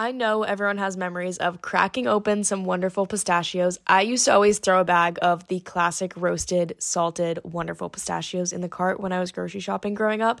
I know everyone has memories of cracking open some wonderful pistachios. I used to always throw a bag of the classic roasted, salted, wonderful pistachios in the cart when I was grocery shopping growing up.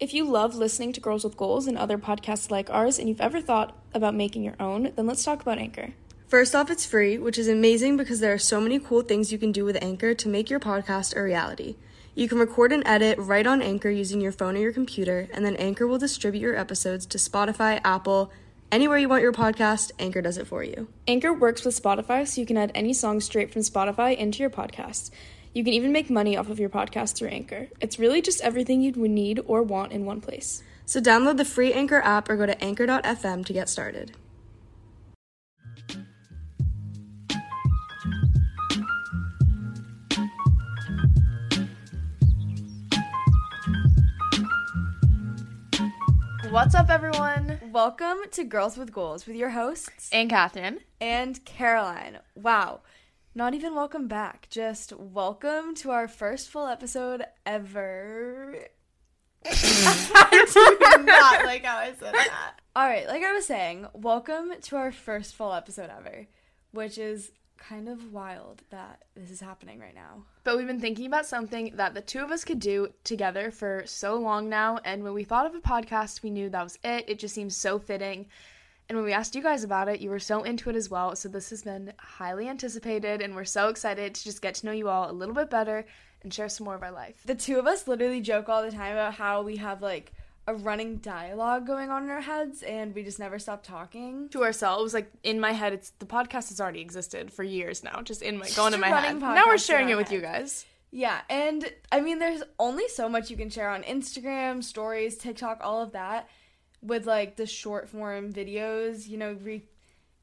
If you love listening to Girls with Goals and other podcasts like ours, and you've ever thought about making your own, then let's talk about Anchor. First off, it's free, which is amazing because there are so many cool things you can do with Anchor to make your podcast a reality. You can record and edit right on Anchor using your phone or your computer, and then Anchor will distribute your episodes to Spotify, Apple, anywhere you want your podcast, Anchor does it for you. Anchor works with Spotify, so you can add any song straight from Spotify into your podcast. You can even make money off of your podcast through Anchor. It's really just everything you would need or want in one place. So download the free Anchor app or go to anchor.fm to get started. What's up, everyone? Welcome to Girls with Goals with your hosts Ann Catherine. and Caroline. Wow. Not even welcome back. Just welcome to our first full episode ever. I do not like how I said that. All right, like I was saying, welcome to our first full episode ever, which is kind of wild that this is happening right now. But we've been thinking about something that the two of us could do together for so long now. And when we thought of a podcast, we knew that was it. It just seems so fitting. And when we asked you guys about it, you were so into it as well. So this has been highly anticipated, and we're so excited to just get to know you all a little bit better and share some more of our life. The two of us literally joke all the time about how we have like a running dialogue going on in our heads and we just never stop talking to ourselves. Like in my head, it's the podcast has already existed for years now, just in my going in my head. Now we're sharing it with you guys. Yeah, and I mean, there's only so much you can share on Instagram, stories, TikTok, all of that with like the short form videos. You know, we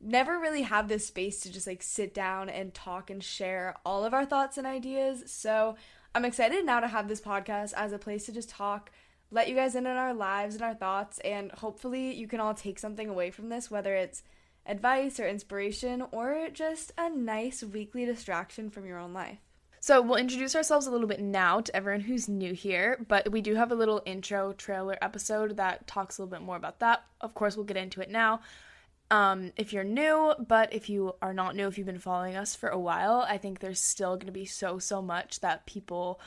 never really have this space to just like sit down and talk and share all of our thoughts and ideas. So I'm excited now to have this podcast as a place to just talk, let you guys in on our lives and our thoughts, and hopefully you can all take something away from this, whether it's advice or inspiration or just a nice weekly distraction from your own life. So we'll introduce ourselves a little bit now to everyone who's new here, but we do have a little intro trailer episode that talks a little bit more about that. Of course, we'll get into it now. Um, if you're new, but if you are not new, if you've been following us for a while, I think there's still going to be so so much that people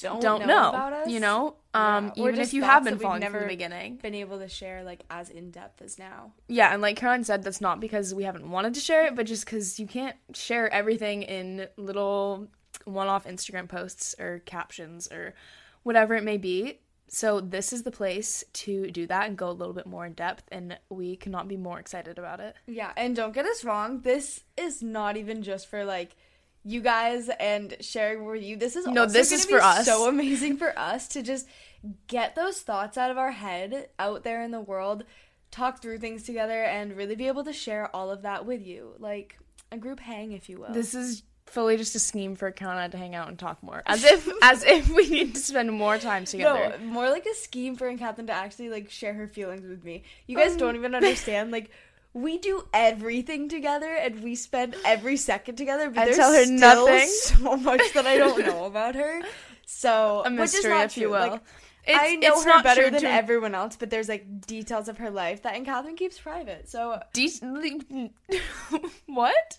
Don't, don't know, know. about us. You know, um, Yeah, or even if you have been following from the beginning. been able to share like as in depth as now. Yeah, and like Caroline said, that's not because we haven't wanted to share it, but just because you can't share everything in little one off Instagram posts or captions or whatever it may be. So, this is the place to do that and go a little bit more in depth, and we cannot be more excited about it. Yeah, and don't get us wrong, this is not even just for like you guys and sharing with you. This is No, this is for us. So amazing for us to just get those thoughts out of our head out there in the world, talk through things together, and really be able to share all of that with you, like a group hang, if you will. This is fully just a scheme for Caroline to hang out and talk more, as if as if we need to spend more time together. No, more like a scheme for Catherine to actually like share her feelings with me. You guys Um. don't even understand. Like, we do everything together and we spend every second together. But I there's tell her still nothing. so much that I don't know about her. So A mystery, not if you will. Like, It's- I know it's her not better than to- everyone else, but there's like details of her life that and Catherine keeps private. So De- what?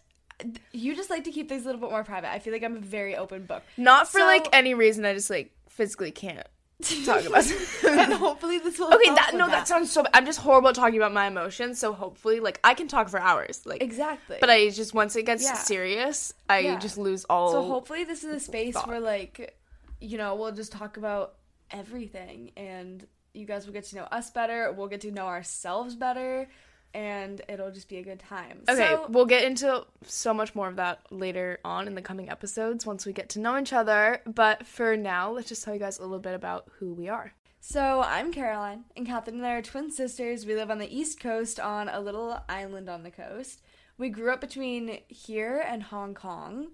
you just like to keep things a little bit more private. I feel like I'm a very open book. Not for So- like any reason. I just like physically can't talk about. and hopefully this will okay, that no, that. sounds so. I'm just horrible at talking about my emotions. So hopefully, like I can talk for hours. Like exactly. But I just once it gets Yeah. serious, I Yeah. just lose all. So hopefully this is a space thought. where like you know, we'll just talk about everything and you guys will get to know us better, we'll get to know ourselves better and it'll just be a good time. Okay, So, we'll get into so much more of that later on in the coming episodes once we get to know each other. But for now, let's just tell you guys a little bit about who we are. so I'm Caroline and Catherine and I are twin sisters. We live on the East Coast on a little island on the coast. We grew up between here and Hong Kong.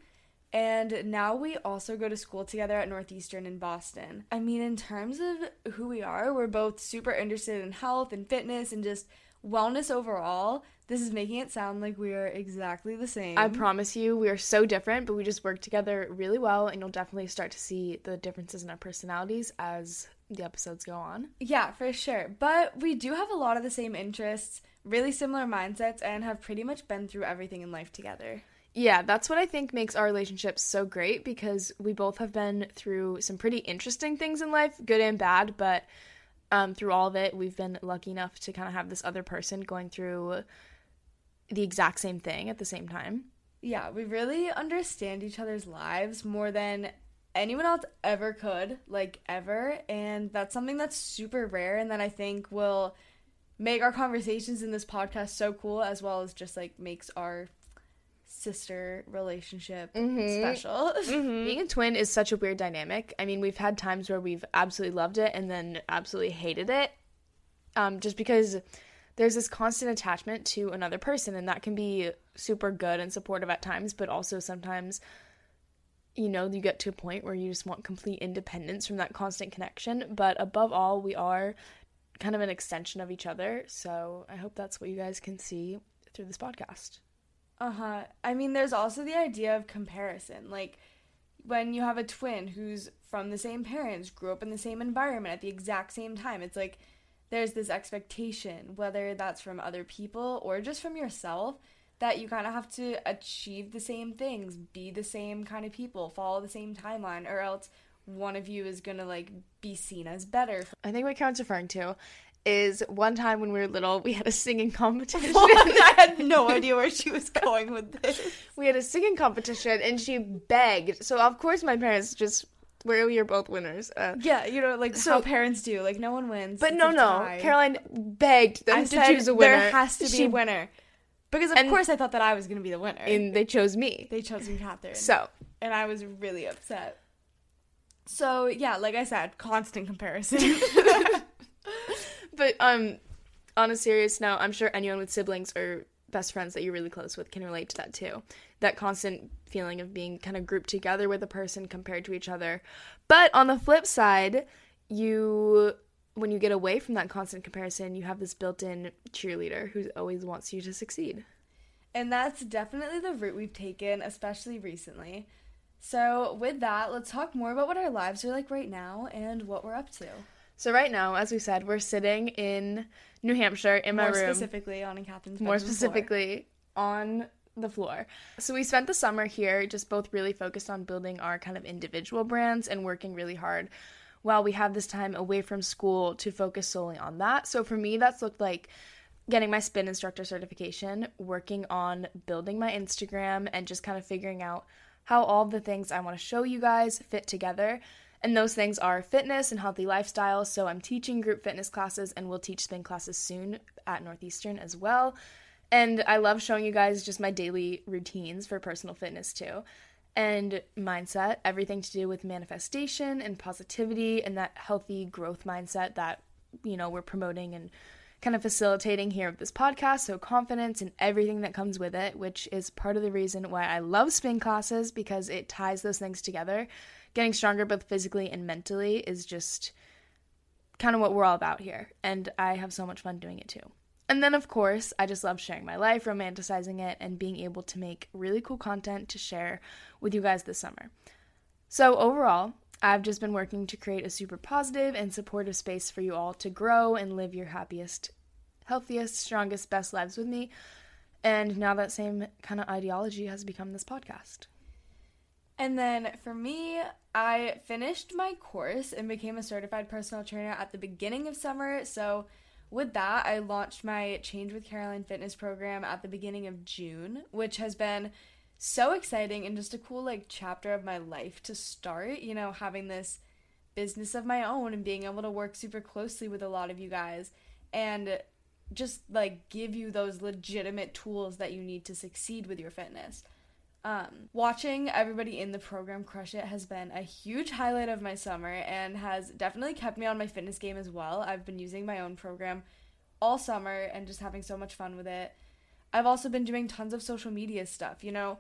And now we also go to school together at Northeastern in Boston. I mean, in terms of who we are, we're both super interested in health and fitness and just wellness overall. This is making it sound like we are exactly the same. I promise you, we are so different, but we just work together really well, and you'll definitely start to see the differences in our personalities as the episodes go on. Yeah, for sure. But we do have a lot of the same interests, really similar mindsets, and have pretty much been through everything in life together. Yeah, that's what I think makes our relationship so great because we both have been through some pretty interesting things in life, good and bad, but um, through all of it, we've been lucky enough to kind of have this other person going through the exact same thing at the same time. Yeah, we really understand each other's lives more than anyone else ever could, like ever. And that's something that's super rare and that I think will make our conversations in this podcast so cool, as well as just like makes our sister relationship special. Being a twin is such a weird dynamic. I mean, we've had times where we've absolutely loved it and then absolutely hated it. Um, just because there's this constant attachment to another person, and that can be super good and supportive at times, but also sometimes, you know, you get to a point where you just want complete independence from that constant connection. But above all, we are kind of an extension of each other. So I hope that's what you guys can see through this podcast. Uh huh. I mean, there's also the idea of comparison. Like, when you have a twin who's from the same parents, grew up in the same environment at the exact same time, it's like there's this expectation, whether that's from other people or just from yourself, that you kind of have to achieve the same things, be the same kind of people, follow the same timeline, or else one of you is gonna like be seen as better. I think what Karen's referring to is one time when we were little, we had a singing competition. I had no idea where she was going with this. we had a singing competition, and she begged. So of course, my parents just where we are both winners. Uh, Yeah, you know, like So- how parents do. Like no one wins. but no, no, tie. Caroline begged them I to said choose a winner. There has to be She- a winner. Because of course I thought that I was gonna be the winner. and they chose me. they chose me Catherine. So and I was really upset. So yeah, like I said, constant comparison. But um, on a serious note, I'm sure anyone with siblings or best friends that you're really close with can relate to that too. That constant feeling of being kind of grouped together with a person compared to each other. But on the flip side, you when you get away from that constant comparison, you have this built-in cheerleader who always wants you to succeed. and that's definitely the route we've taken, especially recently. So with that, let's talk more about what our lives are like right now and what we're up to. So right now, as we said, we're sitting in New Hampshire in my more room. More specifically on in Catherine's more bedroom floor. specifically on the floor. So we spent the summer here just both really focused on building our kind of individual brands and working really hard while we have this time away from school to focus solely on that. So for me that's looked like getting my spin instructor certification, working on building my Instagram and just kind of figuring out how all the things I want to show you guys fit together. And those things are fitness and healthy lifestyle. So I'm teaching group fitness classes and we'll teach spin classes soon at Northeastern as well. And I love showing you guys just my daily routines for personal fitness too. And mindset, everything to do with manifestation and positivity and that healthy growth mindset that, you know, we're promoting and kind of facilitating here with this podcast. So, confidence and everything that comes with it, which is part of the reason why I love spin classes because it ties those things together. Getting stronger both physically and mentally is just kind of what we're all about here. And I have so much fun doing it too. And then, of course, I just love sharing my life, romanticizing it, and being able to make really cool content to share with you guys this summer. So, overall, I've just been working to create a super positive and supportive space for you all to grow and live your happiest, healthiest, strongest, best lives with me. And now that same kind of ideology has become this podcast. And then for me, I finished my course and became a certified personal trainer at the beginning of summer. So, with that, I launched my Change with Caroline fitness program at the beginning of June, which has been so exciting and just a cool like chapter of my life to start, you know, having this business of my own and being able to work super closely with a lot of you guys and just like give you those legitimate tools that you need to succeed with your fitness. Um, watching everybody in the program crush it has been a huge highlight of my summer and has definitely kept me on my fitness game as well. I've been using my own program all summer and just having so much fun with it. I've also been doing tons of social media stuff. You know,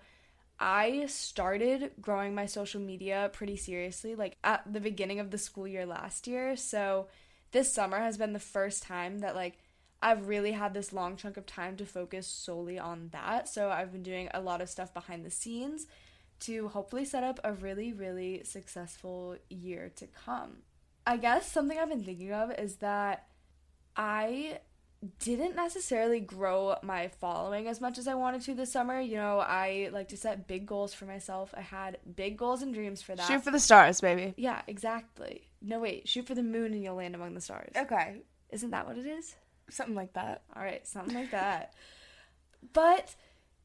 I started growing my social media pretty seriously like at the beginning of the school year last year. So this summer has been the first time that like I've really had this long chunk of time to focus solely on that. So I've been doing a lot of stuff behind the scenes to hopefully set up a really, really successful year to come. I guess something I've been thinking of is that I didn't necessarily grow my following as much as I wanted to this summer. You know, I like to set big goals for myself. I had big goals and dreams for that. Shoot for the stars, baby. Yeah, exactly. No, wait, shoot for the moon and you'll land among the stars. Okay. Isn't that what it is? Something like that. All right, something like that. But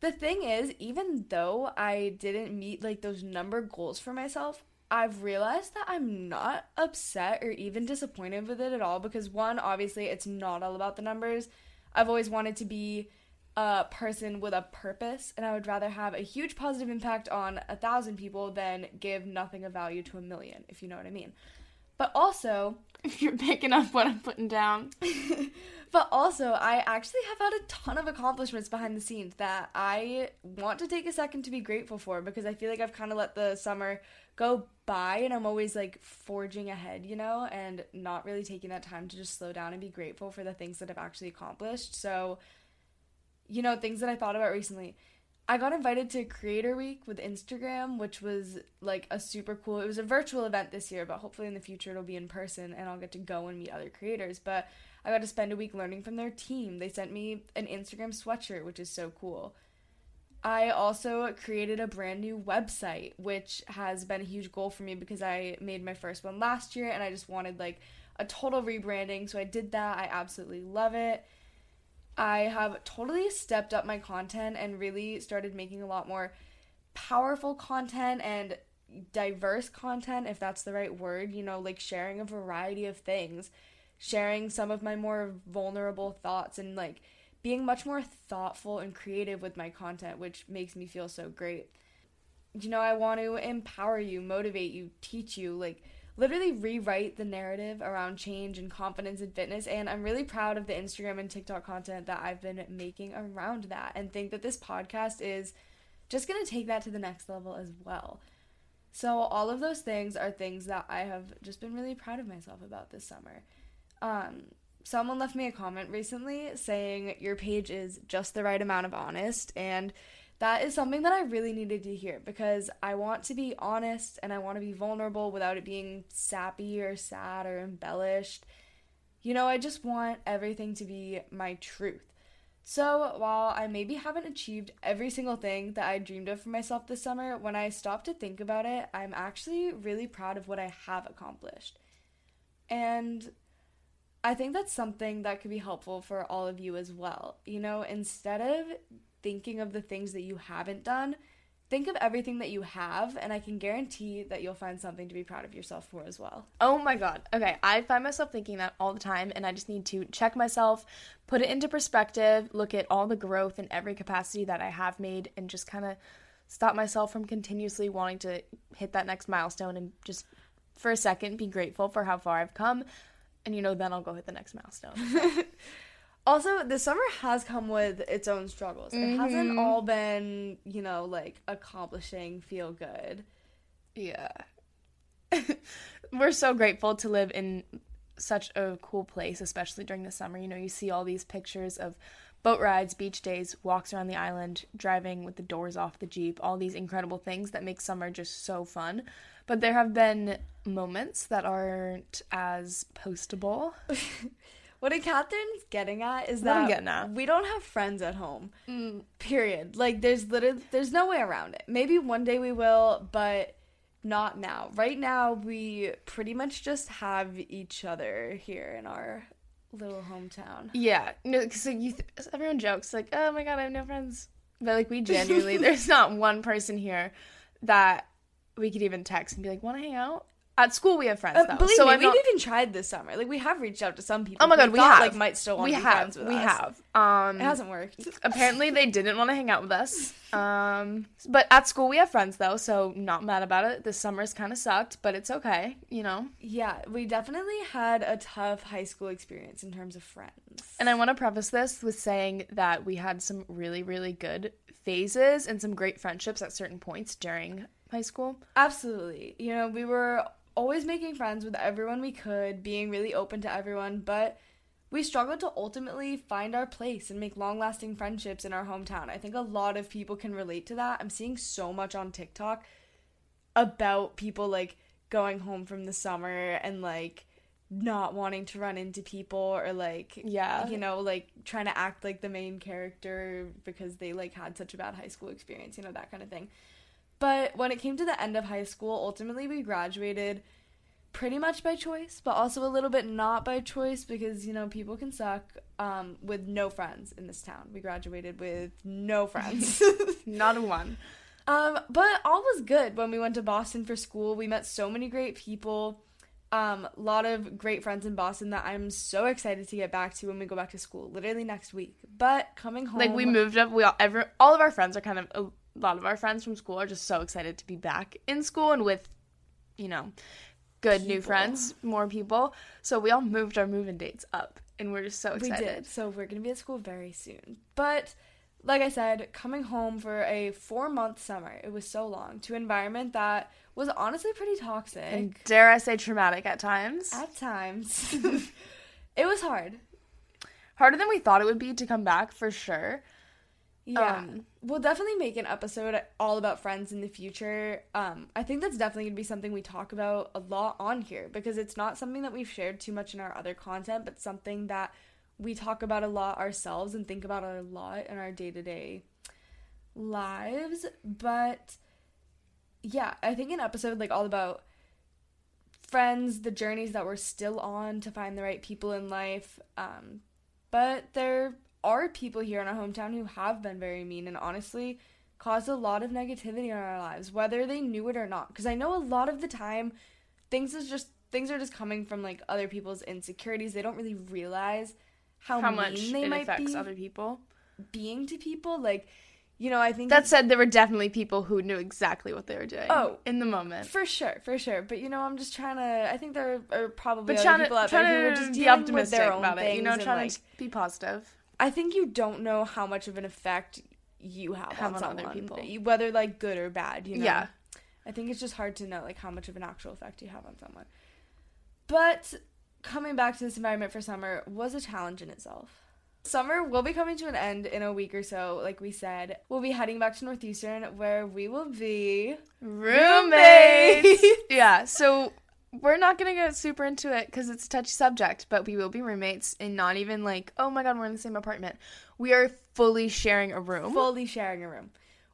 the thing is, even though I didn't meet like those number goals for myself, I've realized that I'm not upset or even disappointed with it at all because one, obviously, it's not all about the numbers. I've always wanted to be a person with a purpose, and I would rather have a huge positive impact on a thousand people than give nothing of value to a million, if you know what I mean. But also, if you're picking up what I'm putting down. but also, I actually have had a ton of accomplishments behind the scenes that I want to take a second to be grateful for because I feel like I've kind of let the summer go by and I'm always like forging ahead, you know, and not really taking that time to just slow down and be grateful for the things that I've actually accomplished. So, you know, things that I thought about recently. I got invited to Creator Week with Instagram, which was like a super cool. It was a virtual event this year, but hopefully in the future it'll be in person and I'll get to go and meet other creators. But I got to spend a week learning from their team. They sent me an Instagram sweatshirt, which is so cool. I also created a brand new website, which has been a huge goal for me because I made my first one last year and I just wanted like a total rebranding. So I did that. I absolutely love it. I have totally stepped up my content and really started making a lot more powerful content and diverse content, if that's the right word, you know, like sharing a variety of things, sharing some of my more vulnerable thoughts, and like being much more thoughtful and creative with my content, which makes me feel so great. You know, I want to empower you, motivate you, teach you, like literally rewrite the narrative around change and confidence and fitness. And I'm really proud of the Instagram and TikTok content that I've been making around that and think that this podcast is just going to take that to the next level as well. So, all of those things are things that I have just been really proud of myself about this summer. Um, someone left me a comment recently saying your page is just the right amount of honest and that is something that I really needed to hear because I want to be honest and I want to be vulnerable without it being sappy or sad or embellished. You know, I just want everything to be my truth. So, while I maybe haven't achieved every single thing that I dreamed of for myself this summer, when I stop to think about it, I'm actually really proud of what I have accomplished. And I think that's something that could be helpful for all of you as well. You know, instead of thinking of the things that you haven't done, think of everything that you have, and I can guarantee that you'll find something to be proud of yourself for as well. Oh my god. Okay, I find myself thinking that all the time, and I just need to check myself, put it into perspective, look at all the growth in every capacity that I have made, and just kind of stop myself from continuously wanting to hit that next milestone and just for a second be grateful for how far I've come. And you know, then I'll go hit the next milestone. Also, the summer has come with its own struggles. Mm-hmm. It hasn't all been, you know, like accomplishing, feel good. Yeah. We're so grateful to live in such a cool place, especially during the summer. You know, you see all these pictures of boat rides, beach days, walks around the island, driving with the doors off the Jeep, all these incredible things that make summer just so fun. But there have been moments that aren't as postable. What Catherine's getting at is that at. we don't have friends at home. Mm. Period. Like there's literally there's no way around it. Maybe one day we will, but not now. Right now we pretty much just have each other here in our little hometown. Yeah, no, like, you th- everyone jokes like, "Oh my god, I have no friends," but like we genuinely, there's not one person here that we could even text and be like, "Want to hang out?" At school, we have friends Uh, though, believe so me, we've not- even tried this summer. Like we have reached out to some people. Oh my god, we thought, have like might still want we to be have friends with we us. have. Um, It hasn't worked. apparently they didn't want to hang out with us. Um, but at school we have friends though, so not mad about it. This summer's kind of sucked, but it's okay, you know. Yeah, we definitely had a tough high school experience in terms of friends. And I want to preface this with saying that we had some really, really good phases and some great friendships at certain points during high school. Absolutely. You know, we were always making friends with everyone we could, being really open to everyone, but we struggled to ultimately find our place and make long lasting friendships in our hometown. I think a lot of people can relate to that. I'm seeing so much on TikTok about people like going home from the summer and like not wanting to run into people or like Yeah. you know like trying to act like the main character because they like had such a bad high school experience you know that kind of thing but when it came to the end of high school ultimately we graduated pretty much by choice but also a little bit not by choice because you know people can suck um, with no friends in this town we graduated with no friends Not a one. um, but all was good when we went to Boston for school. We met so many great people. Um, a lot of great friends in Boston that I'm so excited to get back to when we go back to school, literally next week. But coming home, Like we moved up. We all every all of our friends are kind of a lot of our friends from school are just so excited to be back in school and with, you know, good new friends, more people. So we all moved our moving dates up, and we're just so excited. we did. So we're gonna be at school very soon. But like I said, coming home for a four month summer, it was so long to an environment that was honestly pretty toxic And dare I say traumatic at times. at times. it was hard. Harder than we thought it would be to come back for sure. Yeah. Um, we'll definitely make an episode all about friends in the future. Um, I think that's definitely going to be something we talk about a lot on here because it's not something that we've shared too much in our other content, but something that we talk about a lot ourselves and think about a lot in our day to day lives. But yeah, I think an episode like all about friends, the journeys that we're still on to find the right people in life. Um, but there are people here in our hometown who have been very mean and honestly caused a lot of negativity in our lives, whether they knew it or not. Because I know a lot of the time things is just things are just coming from like other people's insecurities. They don't really realize how, How mean much they it might affects be other people. being to people. Like, you know, I think That said, there were definitely people who knew exactly what they were doing. Oh. in the moment. For sure, for sure. But you know, I'm just trying to. I think there are probably But other trying to, people out there who are just be optimistic their own about it. You know, trying and, to be positive. I think you don't know how much of an effect you have, Have on, on other people. whether like good or bad. You know. Yeah. I think it's just hard to know like how much of an actual effect you have on someone. But coming back to this environment for summer was a challenge in itself. Summer will be coming to an end in a week or so, like we said. We'll be heading back to Northeastern where we will be roommates. yeah, so we're not gonna get super into it because it's a touchy subject, but we will be roommates and not even like, oh my god, we're in the same apartment. We are fully sharing a room. fully sharing a room.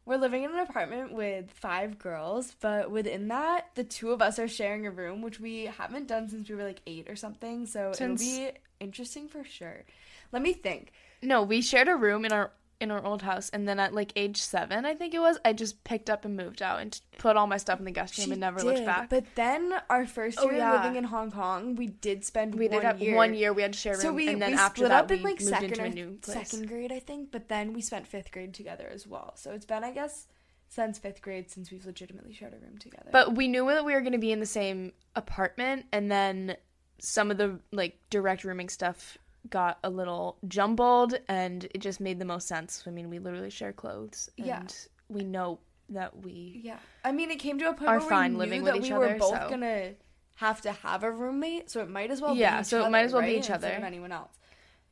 We're living in an apartment with five girls, but within that, the two of us are sharing a room, which we haven't done since we were like eight or something. So Since- it'll be interesting for sure. Let me think. no, we shared a room in our in our old house, and then at like age seven, I think it was, I just picked up and moved out and put all my stuff in the guest room and never did, looked back. But then our first Oh, year yeah. living in Hong Kong, we did spend we one did have year. one year we had to share a room, So we, and then we after split that up we in like moved second into or a new place. second grade, I think. But then we spent fifth grade together as well. So it's been, I guess, since fifth grade since we've legitimately shared a room together. But we knew that we were going to be in the same apartment, and then some of the like direct rooming stuff got a little jumbled, and it just made the most sense. I mean, we literally share clothes, and Yeah. we know that we Yeah, I mean, it came to a point Are where fine we knew that we each were both so- gonna have to have a roommate, so it might as well Yeah, be each so it might as well be right? each Instead other. of anyone else.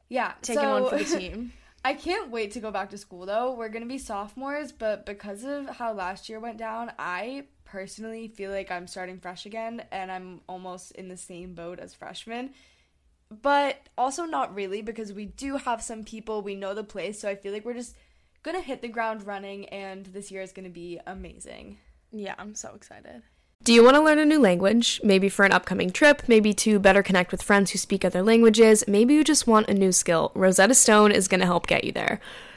Yeah, Taking so- one for the team. I can't wait to go back to school though. We're gonna be sophomores, but because of how last year went down, I personally feel like I'm starting fresh again and I'm almost in the same boat as freshmen. But also not really because we do have some people, we know the place, so I feel like we're just gonna hit the ground running and this year is gonna be amazing. Yeah, I'm so excited. Do you want to learn a new language? Maybe for an upcoming trip, maybe to better connect with friends who speak other languages, maybe you just want a new skill. Rosetta Stone is going to help get you there.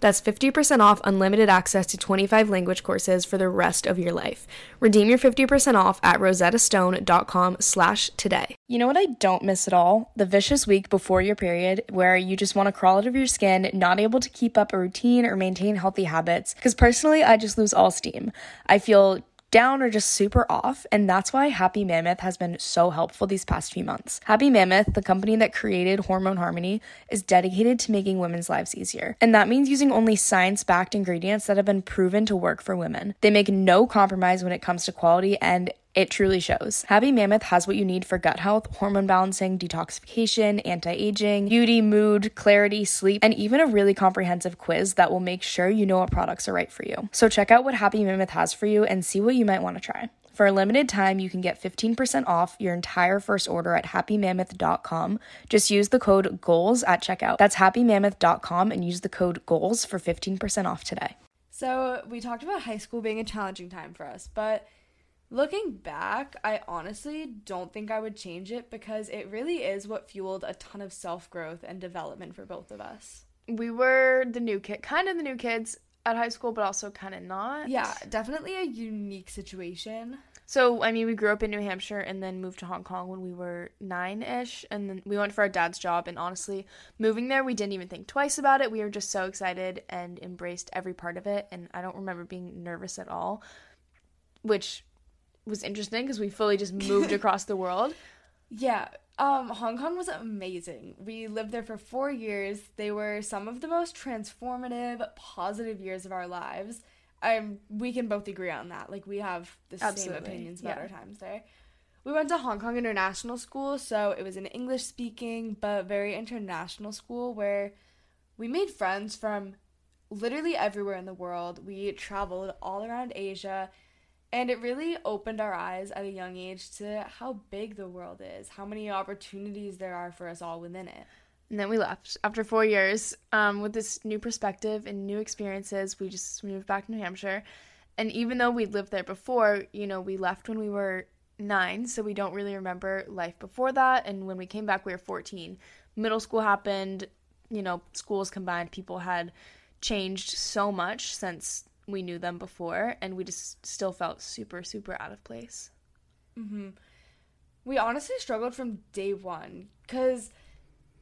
That's 50% off unlimited access to 25 language courses for the rest of your life. Redeem your 50% off at rosettastone.com slash today. You know what I don't miss at all? The vicious week before your period where you just want to crawl out of your skin, not able to keep up a routine or maintain healthy habits. Because personally, I just lose all steam. I feel down or just super off, and that's why Happy Mammoth has been so helpful these past few months. Happy Mammoth, the company that created Hormone Harmony, is dedicated to making women's lives easier. And that means using only science backed ingredients that have been proven to work for women. They make no compromise when it comes to quality, and it truly shows. Happy Mammoth has what you need for gut health, hormone balancing, detoxification, anti aging, beauty, mood, clarity, sleep, and even a really comprehensive quiz that will make sure you know what products are right for you. So check out what Happy Mammoth has for you and see what you might want to try. For a limited time, you can get 15% off your entire first order at happymammoth.com. Just use the code GOALS at checkout. That's happymammoth.com and use the code GOALS for 15% off today. So, we talked about high school being a challenging time for us, but looking back, I honestly don't think I would change it because it really is what fueled a ton of self growth and development for both of us. We were the new kid, kind of the new kids at high school, but also kind of not. Yeah, definitely a unique situation. So, I mean, we grew up in New Hampshire and then moved to Hong Kong when we were nine ish. And then we went for our dad's job. And honestly, moving there, we didn't even think twice about it. We were just so excited and embraced every part of it. And I don't remember being nervous at all, which was interesting because we fully just moved across the world. Yeah, um, Hong Kong was amazing. We lived there for four years. They were some of the most transformative, positive years of our lives. Um, we can both agree on that. Like we have the same opinions about yeah. our times there. We went to Hong Kong International School, so it was an English speaking but very international school where we made friends from literally everywhere in the world. We traveled all around Asia, and it really opened our eyes at a young age to how big the world is, how many opportunities there are for us all within it. And then we left after four years um, with this new perspective and new experiences. We just moved back to New Hampshire. And even though we'd lived there before, you know, we left when we were nine, so we don't really remember life before that. And when we came back, we were 14. Middle school happened, you know, schools combined, people had changed so much since we knew them before. And we just still felt super, super out of place. Mm-hmm. We honestly struggled from day one because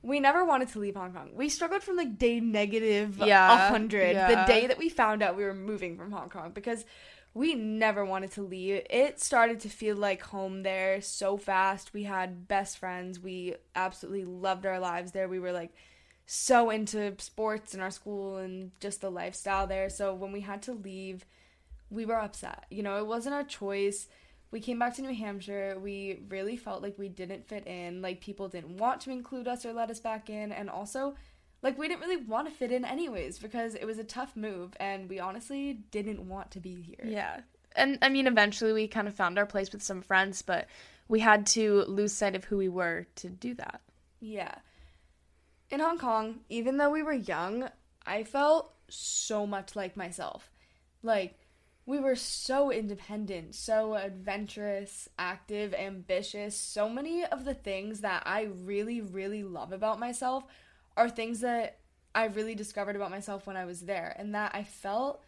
we never wanted to leave Hong Kong. We struggled from like day negative Yeah, 100, yeah. the day that we found out we were moving from Hong Kong because we never wanted to leave. It started to feel like home there so fast. We had best friends. We absolutely loved our lives there. We were like so into sports in our school and just the lifestyle there. So when we had to leave, we were upset. You know, it wasn't our choice. We came back to New Hampshire. We really felt like we didn't fit in. Like people didn't want to include us or let us back in. And also, like we didn't really want to fit in anyways because it was a tough move and we honestly didn't want to be here. Yeah. and I mean, eventually we kind of found our place with some friends, but we had to lose sight of who we were to do that. Yeah. In Hong Kong, even though we were young, I felt so much like myself. Like, we were so independent, so adventurous, active, ambitious. So many of the things that I really, really love about myself are things that I really discovered about myself when I was there, and that I felt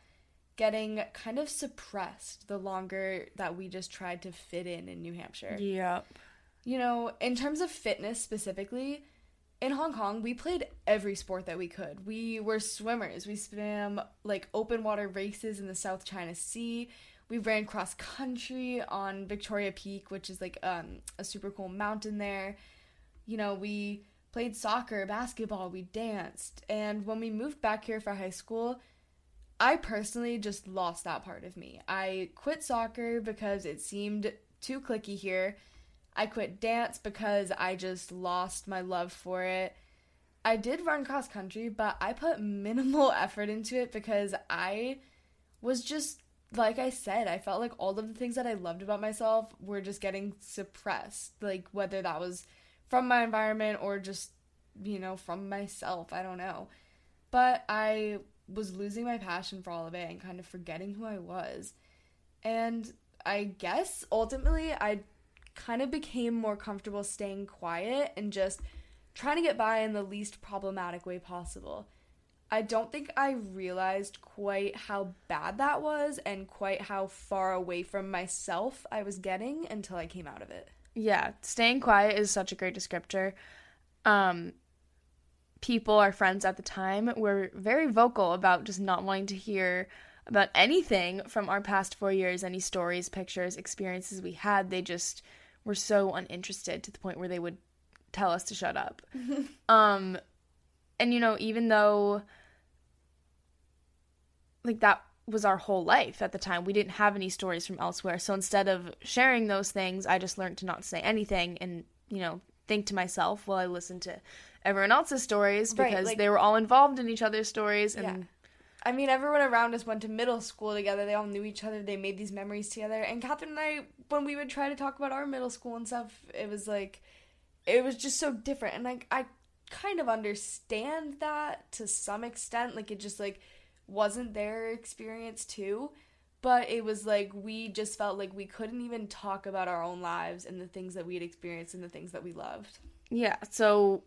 getting kind of suppressed the longer that we just tried to fit in in New Hampshire. Yep. You know, in terms of fitness specifically, in Hong Kong, we played every sport that we could. We were swimmers. We swam like open water races in the South China Sea. We ran cross country on Victoria Peak, which is like um, a super cool mountain there. You know, we played soccer, basketball, we danced. And when we moved back here for high school, I personally just lost that part of me. I quit soccer because it seemed too clicky here I quit dance because I just lost my love for it. I did run cross country, but I put minimal effort into it because I was just like I said, I felt like all of the things that I loved about myself were just getting suppressed. Like whether that was from my environment or just, you know, from myself, I don't know. But I was losing my passion for all of it and kind of forgetting who I was. And I guess ultimately I kind of became more comfortable staying quiet and just trying to get by in the least problematic way possible. I don't think I realized quite how bad that was and quite how far away from myself I was getting until I came out of it. Yeah, staying quiet is such a great descriptor. Um, people, our friends at the time, were very vocal about just not wanting to hear about anything from our past four years, any stories, pictures, experiences we had. They just were so uninterested to the point where they would tell us to shut up. um and you know, even though like that was our whole life at the time. We didn't have any stories from elsewhere. So instead of sharing those things, I just learned to not say anything and, you know, think to myself while I listened to everyone else's stories because right, like, they were all involved in each other's stories and yeah. I mean, everyone around us went to middle school together. They all knew each other. They made these memories together. And Catherine and I, when we would try to talk about our middle school and stuff, it was like, it was just so different. And like, I kind of understand that to some extent. Like, it just like wasn't their experience too. But it was like we just felt like we couldn't even talk about our own lives and the things that we had experienced and the things that we loved. Yeah. So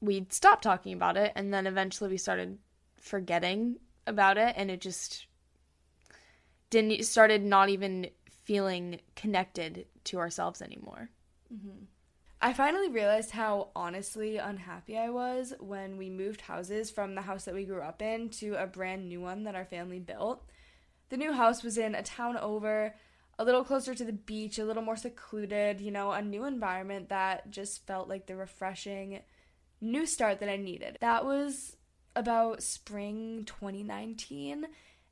we stopped talking about it. And then eventually we started forgetting about it and it just didn't started not even feeling connected to ourselves anymore. Mm-hmm. I finally realized how honestly unhappy I was when we moved houses from the house that we grew up in to a brand new one that our family built. The new house was in a town over, a little closer to the beach, a little more secluded, you know, a new environment that just felt like the refreshing new start that I needed. That was about spring 2019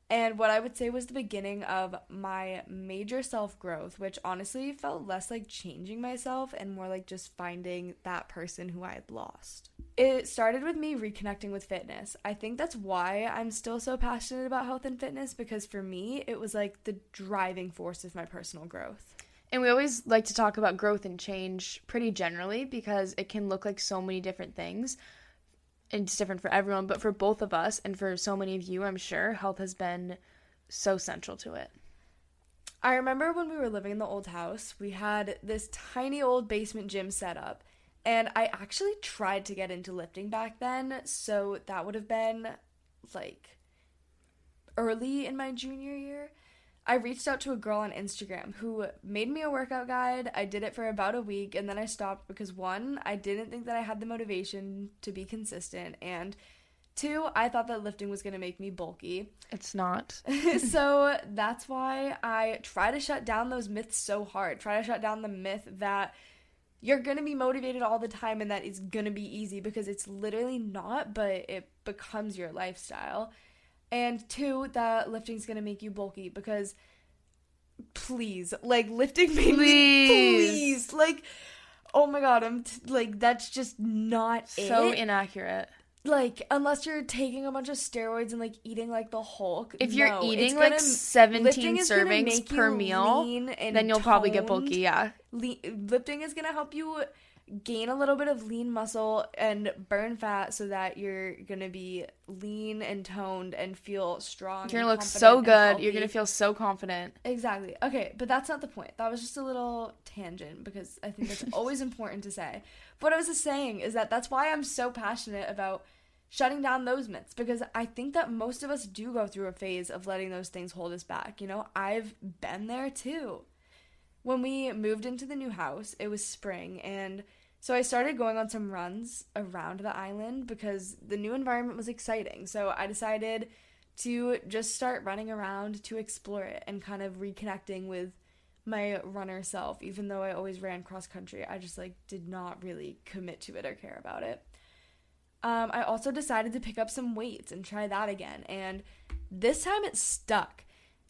and what I would say was the beginning of my major self growth, which honestly felt less like changing myself and more like just finding that person who I had lost. It started with me reconnecting with fitness. I think that's why I'm still so passionate about health and fitness because for me, it was like the driving force of my personal growth. And we always like to talk about growth and change pretty generally because it can look like so many different things it's different for everyone, but for both of us and for so many of you, I'm sure health has been so central to it. I remember when we were living in the old house, we had this tiny old basement gym set up, and I actually tried to get into lifting back then, so that would have been like early in my junior year. I reached out to a girl on Instagram who made me a workout guide. I did it for about a week and then I stopped because one, I didn't think that I had the motivation to be consistent, and two, I thought that lifting was going to make me bulky. It's not. so that's why I try to shut down those myths so hard. Try to shut down the myth that you're going to be motivated all the time and that it's going to be easy because it's literally not, but it becomes your lifestyle and two that lifting's gonna make you bulky because please like lifting please. please like oh my god i'm t- like that's just not so it. inaccurate like unless you're taking a bunch of steroids and like eating like the Hulk. If you're no, eating gonna- like 17 gonna servings per meal, then you'll probably get bulky. Yeah. Le- lifting is gonna help you gain a little bit of lean muscle and burn fat so that you're gonna be lean and toned and feel strong. You're gonna look so good. You're gonna feel so confident. Exactly. Okay, but that's not the point. That was just a little tangent because I think that's always important to say. What I was just saying is that that's why I'm so passionate about shutting down those myths because I think that most of us do go through a phase of letting those things hold us back. You know, I've been there too. When we moved into the new house, it was spring and so I started going on some runs around the island because the new environment was exciting. So I decided to just start running around to explore it and kind of reconnecting with my runner self even though I always ran cross country. I just like did not really commit to it or care about it. Um, I also decided to pick up some weights and try that again and this time it stuck.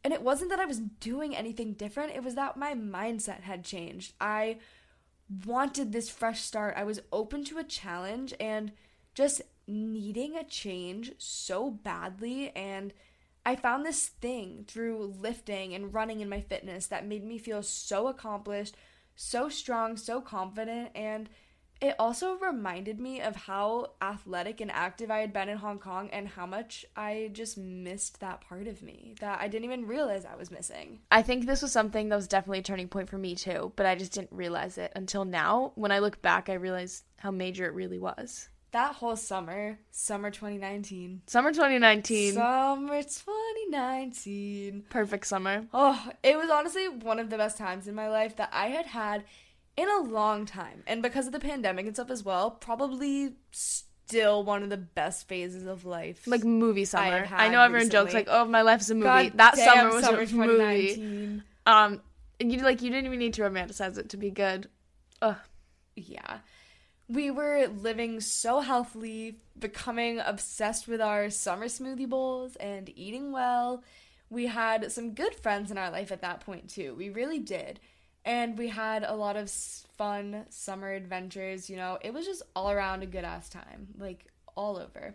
And it wasn't that I was doing anything different, it was that my mindset had changed. I wanted this fresh start. I was open to a challenge and just needing a change so badly. And I found this thing through lifting and running in my fitness that made me feel so accomplished, so strong, so confident. And it also reminded me of how athletic and active I had been in Hong Kong and how much I just missed that part of me that I didn't even realize I was missing. I think this was something that was definitely a turning point for me too, but I just didn't realize it until now. When I look back, I realize how major it really was. That whole summer, summer 2019. Summer 2019, Summer 2019. perfect summer. Oh, it was honestly one of the best times in my life that I had had in a long time. And because of the pandemic and stuff as well, probably still one of the best phases of life. Like movie summer. I, had know everyone jokes like, "Oh, my life's a movie." God that summer was summer a movie. Um, and you like you didn't even need to romanticize it to be good. Ugh. Yeah. We were living so healthily, becoming obsessed with our summer smoothie bowls and eating well. We had some good friends in our life at that point, too. We really did. And we had a lot of fun summer adventures. You know, it was just all around a good ass time, like all over.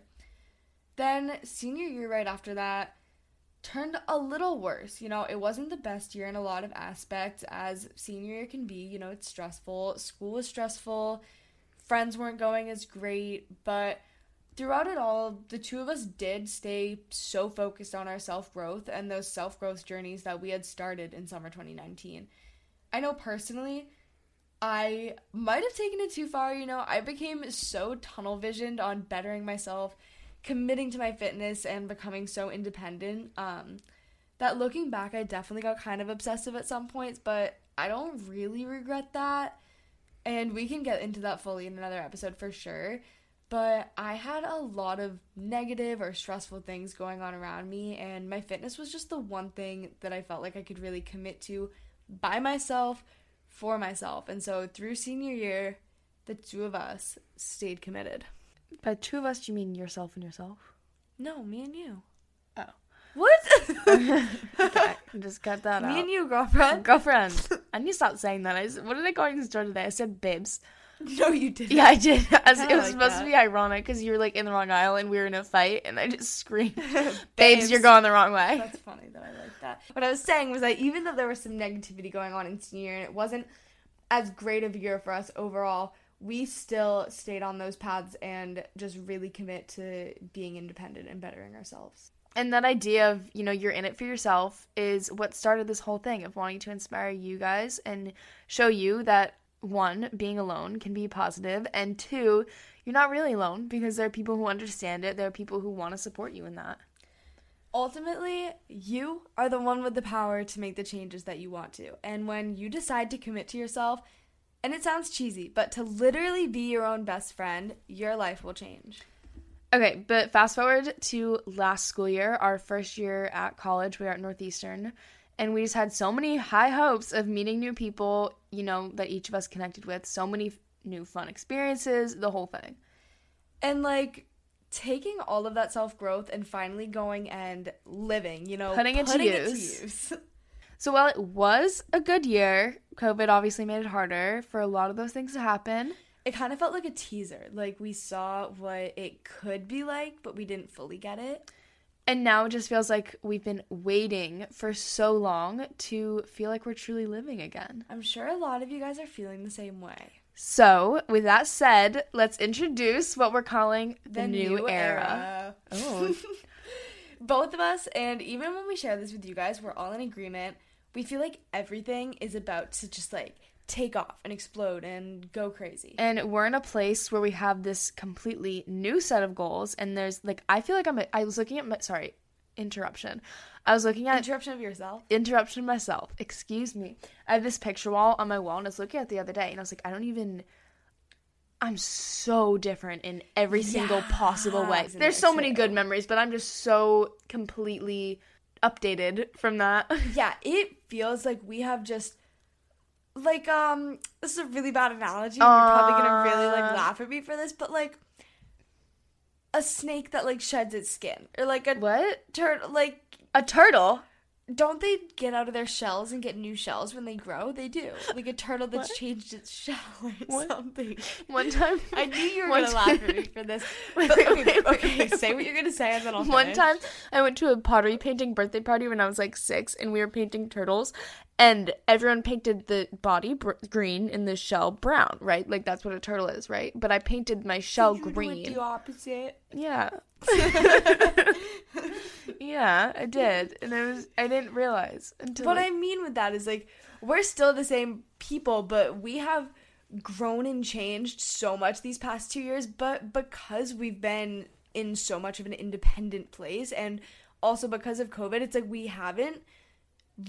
Then, senior year right after that, turned a little worse. You know, it wasn't the best year in a lot of aspects, as senior year can be. You know, it's stressful. School was stressful. Friends weren't going as great. But throughout it all, the two of us did stay so focused on our self growth and those self growth journeys that we had started in summer 2019. I know personally, I might have taken it too far. You know, I became so tunnel visioned on bettering myself committing to my fitness and becoming so independent um that looking back I definitely got kind of obsessive at some points but I don't really regret that and we can get into that fully in another episode for sure but I had a lot of negative or stressful things going on around me and my fitness was just the one thing that I felt like I could really commit to by myself for myself and so through senior year the two of us stayed committed By two of us, do you mean yourself and yourself? no me and you Oh. What? Okay, just cut that out. Me and you, girlfriend. Girlfriend. I need to stop saying that. I what did I you in the today? I said babes. No, you didn't. Yeah, I did. As, it oh, was like supposed that. to be ironic because you were like in the wrong aisle and we were in a fight, and I just screamed, "Babes, you're going the wrong way." That's funny though. I like that. What I was saying was that even though there was some negativity going on in senior year and it wasn't as great of a year for us overall, we still stayed on those paths and just really commit to being independent and bettering ourselves. And that idea of, you know, you're in it for yourself is what started this whole thing of wanting to inspire you guys and show you that one, being alone can be positive, and two, you're not really alone because there are people who understand it. There are people who want to support you in that. Ultimately, you are the one with the power to make the changes that you want to. And when you decide to commit to yourself, and it sounds cheesy, but to literally be your own best friend, your life will change. Okay, but fast forward to last school year, our first year at college, we are at Northeastern, and we just had so many high hopes of meeting new people, you know, that each of us connected with, so many f- new fun experiences, the whole thing. and like taking all of that self growth and finally going and living, you know, Putting it to use. use. So while it was a good year, COVID obviously made it harder for a lot of those things to happen. it kind of felt like a teaser. Like we saw what it could be like, but we didn't fully get it. And now it just feels like we've been waiting for so long to feel like we're truly living again. I'm sure a lot of you guys are feeling the same way. So, with that said, let's introduce what we're calling the, new, era. Oh, Both of us, and even when we share this with you guys, we're all in agreement. We feel like everything is about to just like take off and explode and go crazy. and we're in a place where we have this completely new set of goals. And there's like, I feel like I'm, I was looking at my, sorry, interruption. I was looking at Interruption of yourself. interruption myself. Excuse me. I have this picture wall on my wall, and I was looking at the other day, and I was like, I don't even. I'm so different in every single possible way. And There's so many good memories, but I'm just so completely updated from that. Yeah, it feels like we have just like um this is a really bad analogy. and You're probably gonna really like Uh. laugh at me for this, but like a snake that like sheds its skin. Or like a what? turtle like A turtle? Don't they get out of their shells and get new shells when they grow? They do. Like a turtle that's What? changed its shell or What? something. One time. I knew you were gonna laugh at me for this. Wait, But wait, okay, wait, wait, okay, wait, say what you're gonna say and then I'll One finish. time I went to a pottery painting birthday party when I was like six, and we were painting turtles, and everyone painted the body br- green and the shell brown, right? Like that's what a turtle is, right? But I painted my shell You went green. the opposite. Yeah. Yeah, I did. And I was I didn't realize until What like, I mean with that is like we're still the same people, but we have grown and changed so much these past two years. But because we've been in so much of an independent place, and also because of COVID, it's like we haven't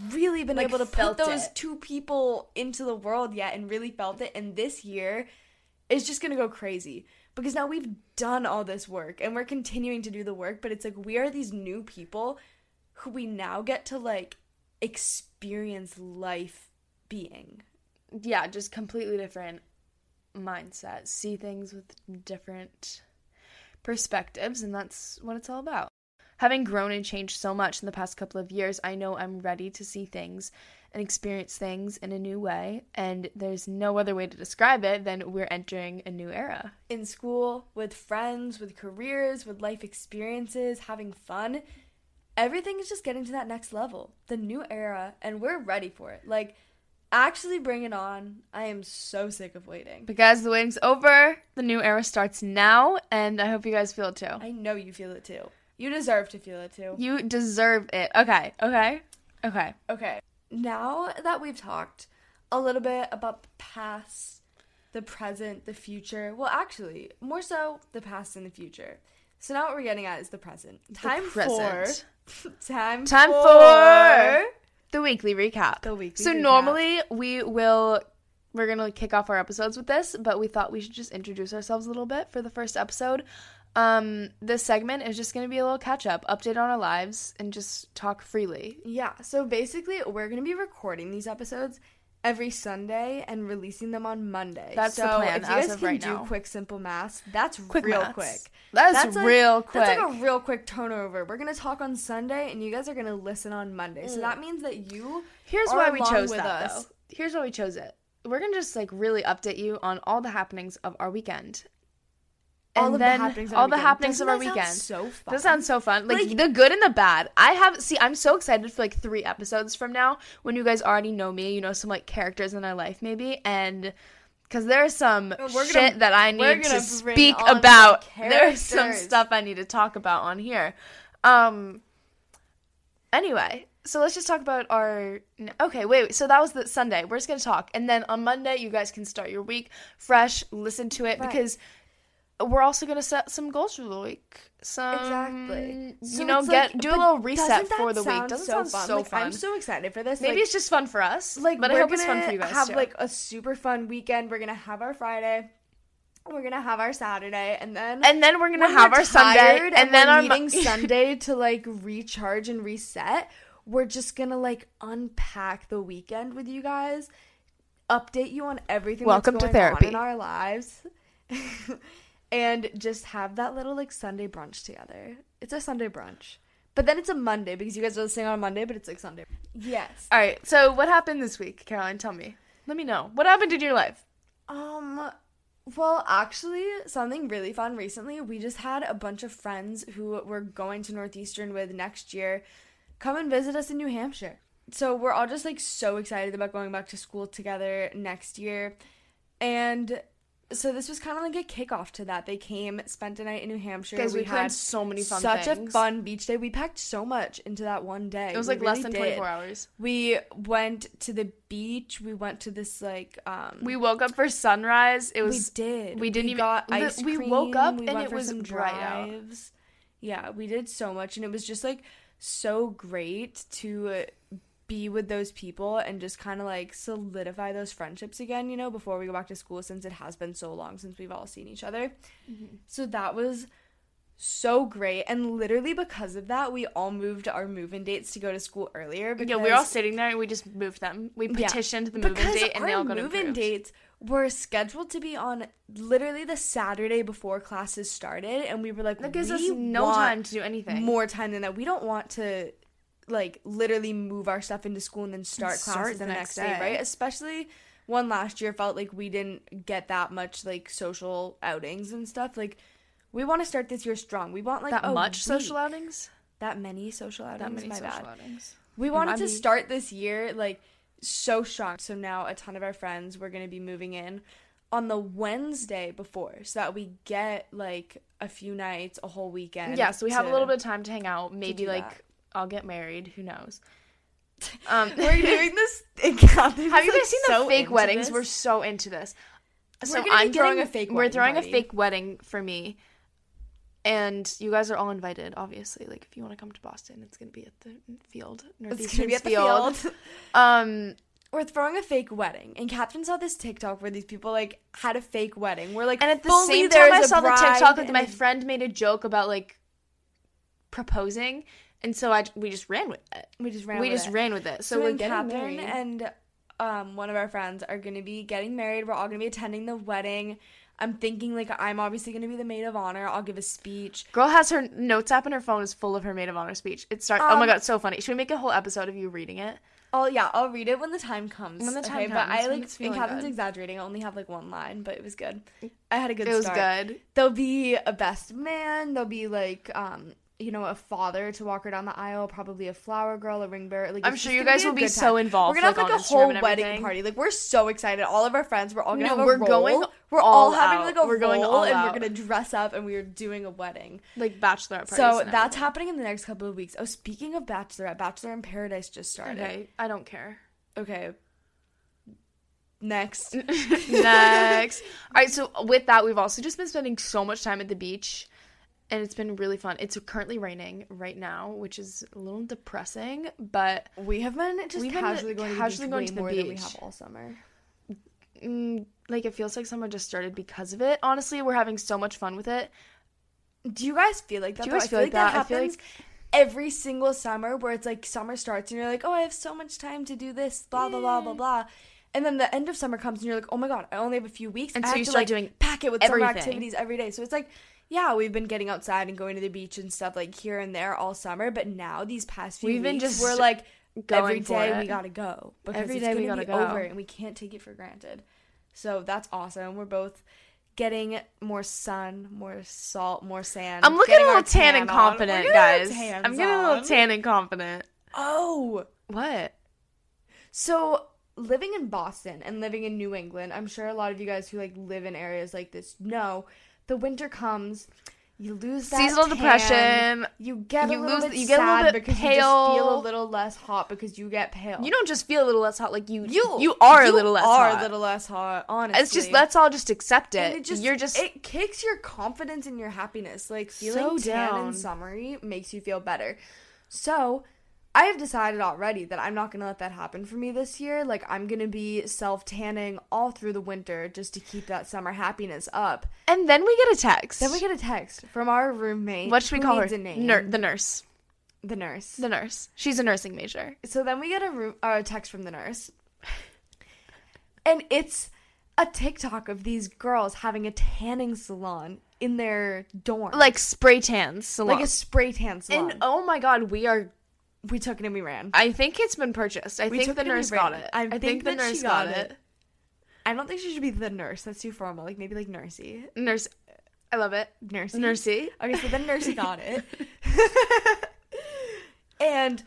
really been Like, able to put those it. two people into the world yet and really felt it. And this year is just gonna go crazy because now we've done all this work and we're continuing to do the work, but it's like we are these new people who we now get to like experience life being. yeah, just completely different mindset. See things with different perspectives, and that's what it's all about. Having grown and changed so much in the past couple of years, I know I'm ready to see things and experience things in a new way, and there's no other way to describe it than we're entering a new era. In school, with friends, with careers, with life experiences, having fun. Everything is just getting to that next level, the new era, and we're ready for it. Like, actually bring it on. I am so sick of waiting. But guys, the waiting's over. The new era starts now, and I hope you guys feel it too. I know you feel it too. You deserve to feel it too. You deserve it. Okay, okay, okay. Okay. Now that we've talked a little bit about the past, the present, the future, well, actually, more so the past and the future. So now what we're getting at is the present. Time present. for time Time for, for the weekly recap. The weekly So recap. normally we will we're gonna kick off our episodes with this, but we thought we should just introduce ourselves a little bit for the first episode. Um, this segment is just gonna be a little catch up, update on our lives, and just talk freely. Yeah, so basically, we're going to be recording these episodes every Sunday and releasing them on Monday. That's the so plan if you guys can right do now. quick, simple math, that's Quick real maths. quick. That's, like- real quick. That's like a real quick turnover. We're gonna talk on Sunday, and you guys are gonna listen on Monday. So that means that you Here's why we chose with that us. though. Here's why we chose it. We're gonna just like really update you on all the happenings of our weekend. All And of then the happenings of all our the weekend. happenings Doesn't of our weekend. so fun. That sounds so fun. Like, Like- the good and the bad. I have see. I'm so excited for like three episodes from now when you guys already know me. You know some like characters in our life maybe, and because there's some gonna- shit that I need gonna speak about. There's some stuff I need to talk about on here. Um. Anyway, so let's just talk about our. Okay, wait, wait. So that was the Sunday. We're just gonna talk, and then on Monday you guys can start your week fresh. Listen to it Right. because we're also gonna set some goals for the week. Some Exactly. You So know, get like- do a little reset for the week. Doesn't so sound fun? so like, fun. I'm so excited for this. Maybe like, it's just fun for us. like but I hope it's fun for you guys have too. like a super fun weekend. We're gonna have our Friday. We're gonna have our Saturday, and then and then we're gonna have our Sunday, tired and, then meeting Mo- Sunday to like recharge and reset. We're just gonna like unpack the weekend with you guys, update you on everything Welcome to that's going therapy. on in our lives, and just have that little like Sunday brunch together. It's a Sunday brunch, but then it's a Monday because you guys are listening on Monday, but it's like Sunday. Yes. All right. So what happened this week, Caroline? Tell me. Let me know. What happened in your life? Um, Well, actually, something really fun recently. We just had a bunch of friends who were going to Northeastern with next year come and visit us in New Hampshire. So we're all just like so excited about going back to school together next year. And so this was kind of like a kickoff to that. They came, spent a night in New Hampshire. Guys, we had so many fun such a fun beach day. We packed so much into that one day. It was We like less really than 24 hours. We went to the beach. We went to this like um We woke up for sunrise. It was we did. we didn't even- got the- ice we woke up we and it was bright out. Yeah, we did so much, and it was just like so great to be with those people and just kind of like solidify those friendships again. You know, before we go back to school, since it has been so long since we've all seen each other. Mm-hmm. So that was so great, and literally because of that, we all moved our move-in dates to go to school earlier. Because yeah, we were all sitting there and we just moved them. We Yeah. petitioned the move-in date and our they all got move-in approved. dates were scheduled to be on literally the Saturday before classes started, and we were like, That gives us no want time to do anything. more time than that. We don't want to like literally move our stuff into school and then start Start classes the the next next day, day. right? Especially one last year felt like we didn't get that much like social outings and stuff. Like we want to start this year strong. We want like that much social outings? that many social outings. That many my social bad. outings. We wanted I to start this year like so strong. So now a ton of our friends we're gonna be moving in on the Wednesday before, so that we get like a few nights, a whole weekend. Yeah, so we have a little bit of time to hang out. Maybe like that. I'll get married. Who knows? Um, We're doing this. in Have you like, seen so the fake weddings? this. We're so into this. So I'm throwing a fake We're throwing party. a fake wedding for me, and you guys are all invited. Obviously, like if you want to come to Boston, it's gonna be at the field. It's gonna be at the Northeastern's field. Um, We're throwing a fake wedding, Ann Catherine saw this TikTok where these people like had a fake wedding. We're like, and at the same time, I saw the TikTok that my friend made a joke about like proposing, and so I we just ran with it. We just ran. we with just it. ran with it. So, So, we're getting Catherine married. and um, one of our friends are going to be getting married. We're all going to be attending the wedding. I'm thinking like I'm obviously going to be the maid of honor. I'll give a speech. Girl has her notes app and her phone is full of her maid of honor speech. It starts. oh my Um, god, it's so funny. Should we make a whole episode of you reading it? Oh yeah, I'll read it when the time comes. When the time okay? comes, But I like Ann Catherine's good. exaggerating. I only have like one line, but it was good. I had a good It was start. good. There'll be a best man. There'll be like um you know a father to walk her down the aisle. Probably a flower girl, a ring bearer. Like I'm sure you guys will be so involved, We're gonna like, have like a whole wedding party. Like we're so excited. All of our friends. We're all gonna No, have a we're roll. going We're all all having like a We're going all and out. we're gonna dress up and we're doing a wedding. Like bachelorette. So that's happening in the next couple of weeks. Oh, speaking of Bachelorette, Bachelor in Paradise just started. Okay, I don't care. Okay. Next. Next. All right, so with that, we've also just been spending so much time at the beach, and it's been really fun. It's currently raining right now, which is a little depressing, but We have been just We've been casually going casually to the going beach to the than we have all summer. mm, like it feels like summer just started because of it. Honestly, we're having so much fun with it. Do you guys feel like that? Do you guys feel feel like like that that? I feel happens every single summer where it's like summer starts and you're like, oh, I have so much time to do this, blah blah blah blah blah. And then the end of summer comes and you're like, oh my god, I only have a few weeks. And I so have you to, start like, doing pack it with summer activities every day. So it's like, yeah, we've been getting outside and going to the beach and stuff like here and there all summer. But now these past few We've been weeks, just we're like, going every for we gotta go because Every it's we gotta go. over and we can't take it for granted. So that's awesome. We're both getting more sun, more salt, more sand. I'm looking a little tan tan and confident, We're getting our guys. I'm getting a little on. tan and confident. Oh, What? so living in Boston and living in New England, I'm sure a lot of you guys who like live in areas like this know the winter comes. You lose that Seasonal tan, depression. You get You a little lose- bit you get a little bit because you just feel a little less hot because you get pale. You don't just feel a little less hot, like you you you are you a little less are hot. a little less hot. Honestly, it's just let's all just accept And it. it just You're just it kicks your confidence and your happiness. Like feeling So tan down. and summery makes you feel better. So I have decided already that I'm not gonna let that happen for me this year. Like I'm gonna be self tanning all through the winter just to keep that summer happiness up. and then we get a text. Then we get a text from our roommate. what should we call her? A name. Nur- the nurse. the nurse. The nurse. She's a nursing major. so then we get a, room, uh, a text from the nurse, and it's a TikTok of these girls having a tanning salon in their dorm, Like spray tans salon. like a spray tan salon. and oh my god, we are. We took it and we ran. I think it's been purchased. I We think the it and we nurse got it. I I, think, think the nurse got got it. it. I don't think she should be the nurse. That's too formal. Like maybe like nursey. Nurse. I love it. Nursey. Nursey. Okay, so then Nursey got it. and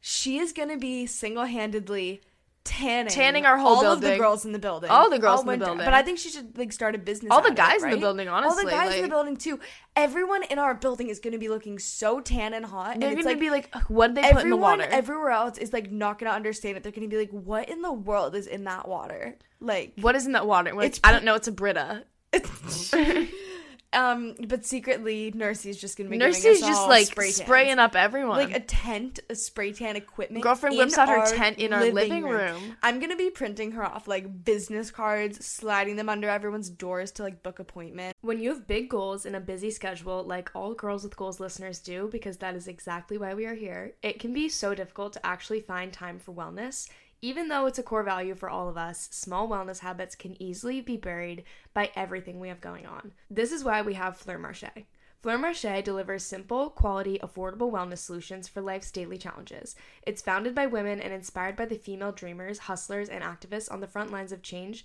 she is gonna be single handedly tanning Tanning our whole all of the girls in the building. All the girls in the building. But I think she should like start a business. All the guys it, in the building, honestly, All the guys in the building too. Everyone in our building is gonna be looking so tan and hot. They're and it's gonna be like, what did they put in the water? everywhere else is like not gonna understand it. They're gonna be like, what in the world is in that water? Like what is in that water? Like, I don't know. It's a Brita. um but secretly Nursey's just gonna be Nurse's giving us just all like spray tans. spraying up everyone. like a tent, a spray tan equipment. Girlfriend in whips out her tent in our living room. I'm gonna be printing her off like business cards, sliding them under everyone's doors to like book appointment. When you have big goals and a busy schedule, like all Girls with Goals listeners do, because that is exactly why we are here, it can be so difficult to actually find time for wellness. Even though it's a core value for all of us, small wellness habits can easily be buried by everything we have going on. This is why we have Fleur Marche. Fleur Marche delivers simple, quality, affordable wellness solutions for life's daily challenges. It's founded by women and inspired by the female dreamers, hustlers, and activists on the front lines of change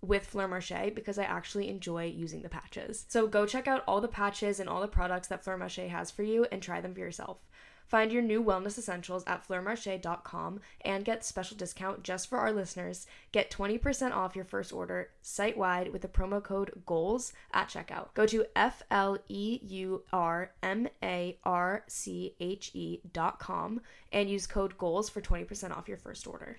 with Fleur Marche because I actually enjoy using the patches. So go check out all the patches and all the products that Fleur Marche has for you and try them for yourself. Find your new wellness essentials at fleurmarche.com and get special discount just for our listeners. Get 20% off your first order site wide with the promo code GOALS at checkout. Go to F L E U R M A R C H E dot com and use code GOALS for 20% off your first order.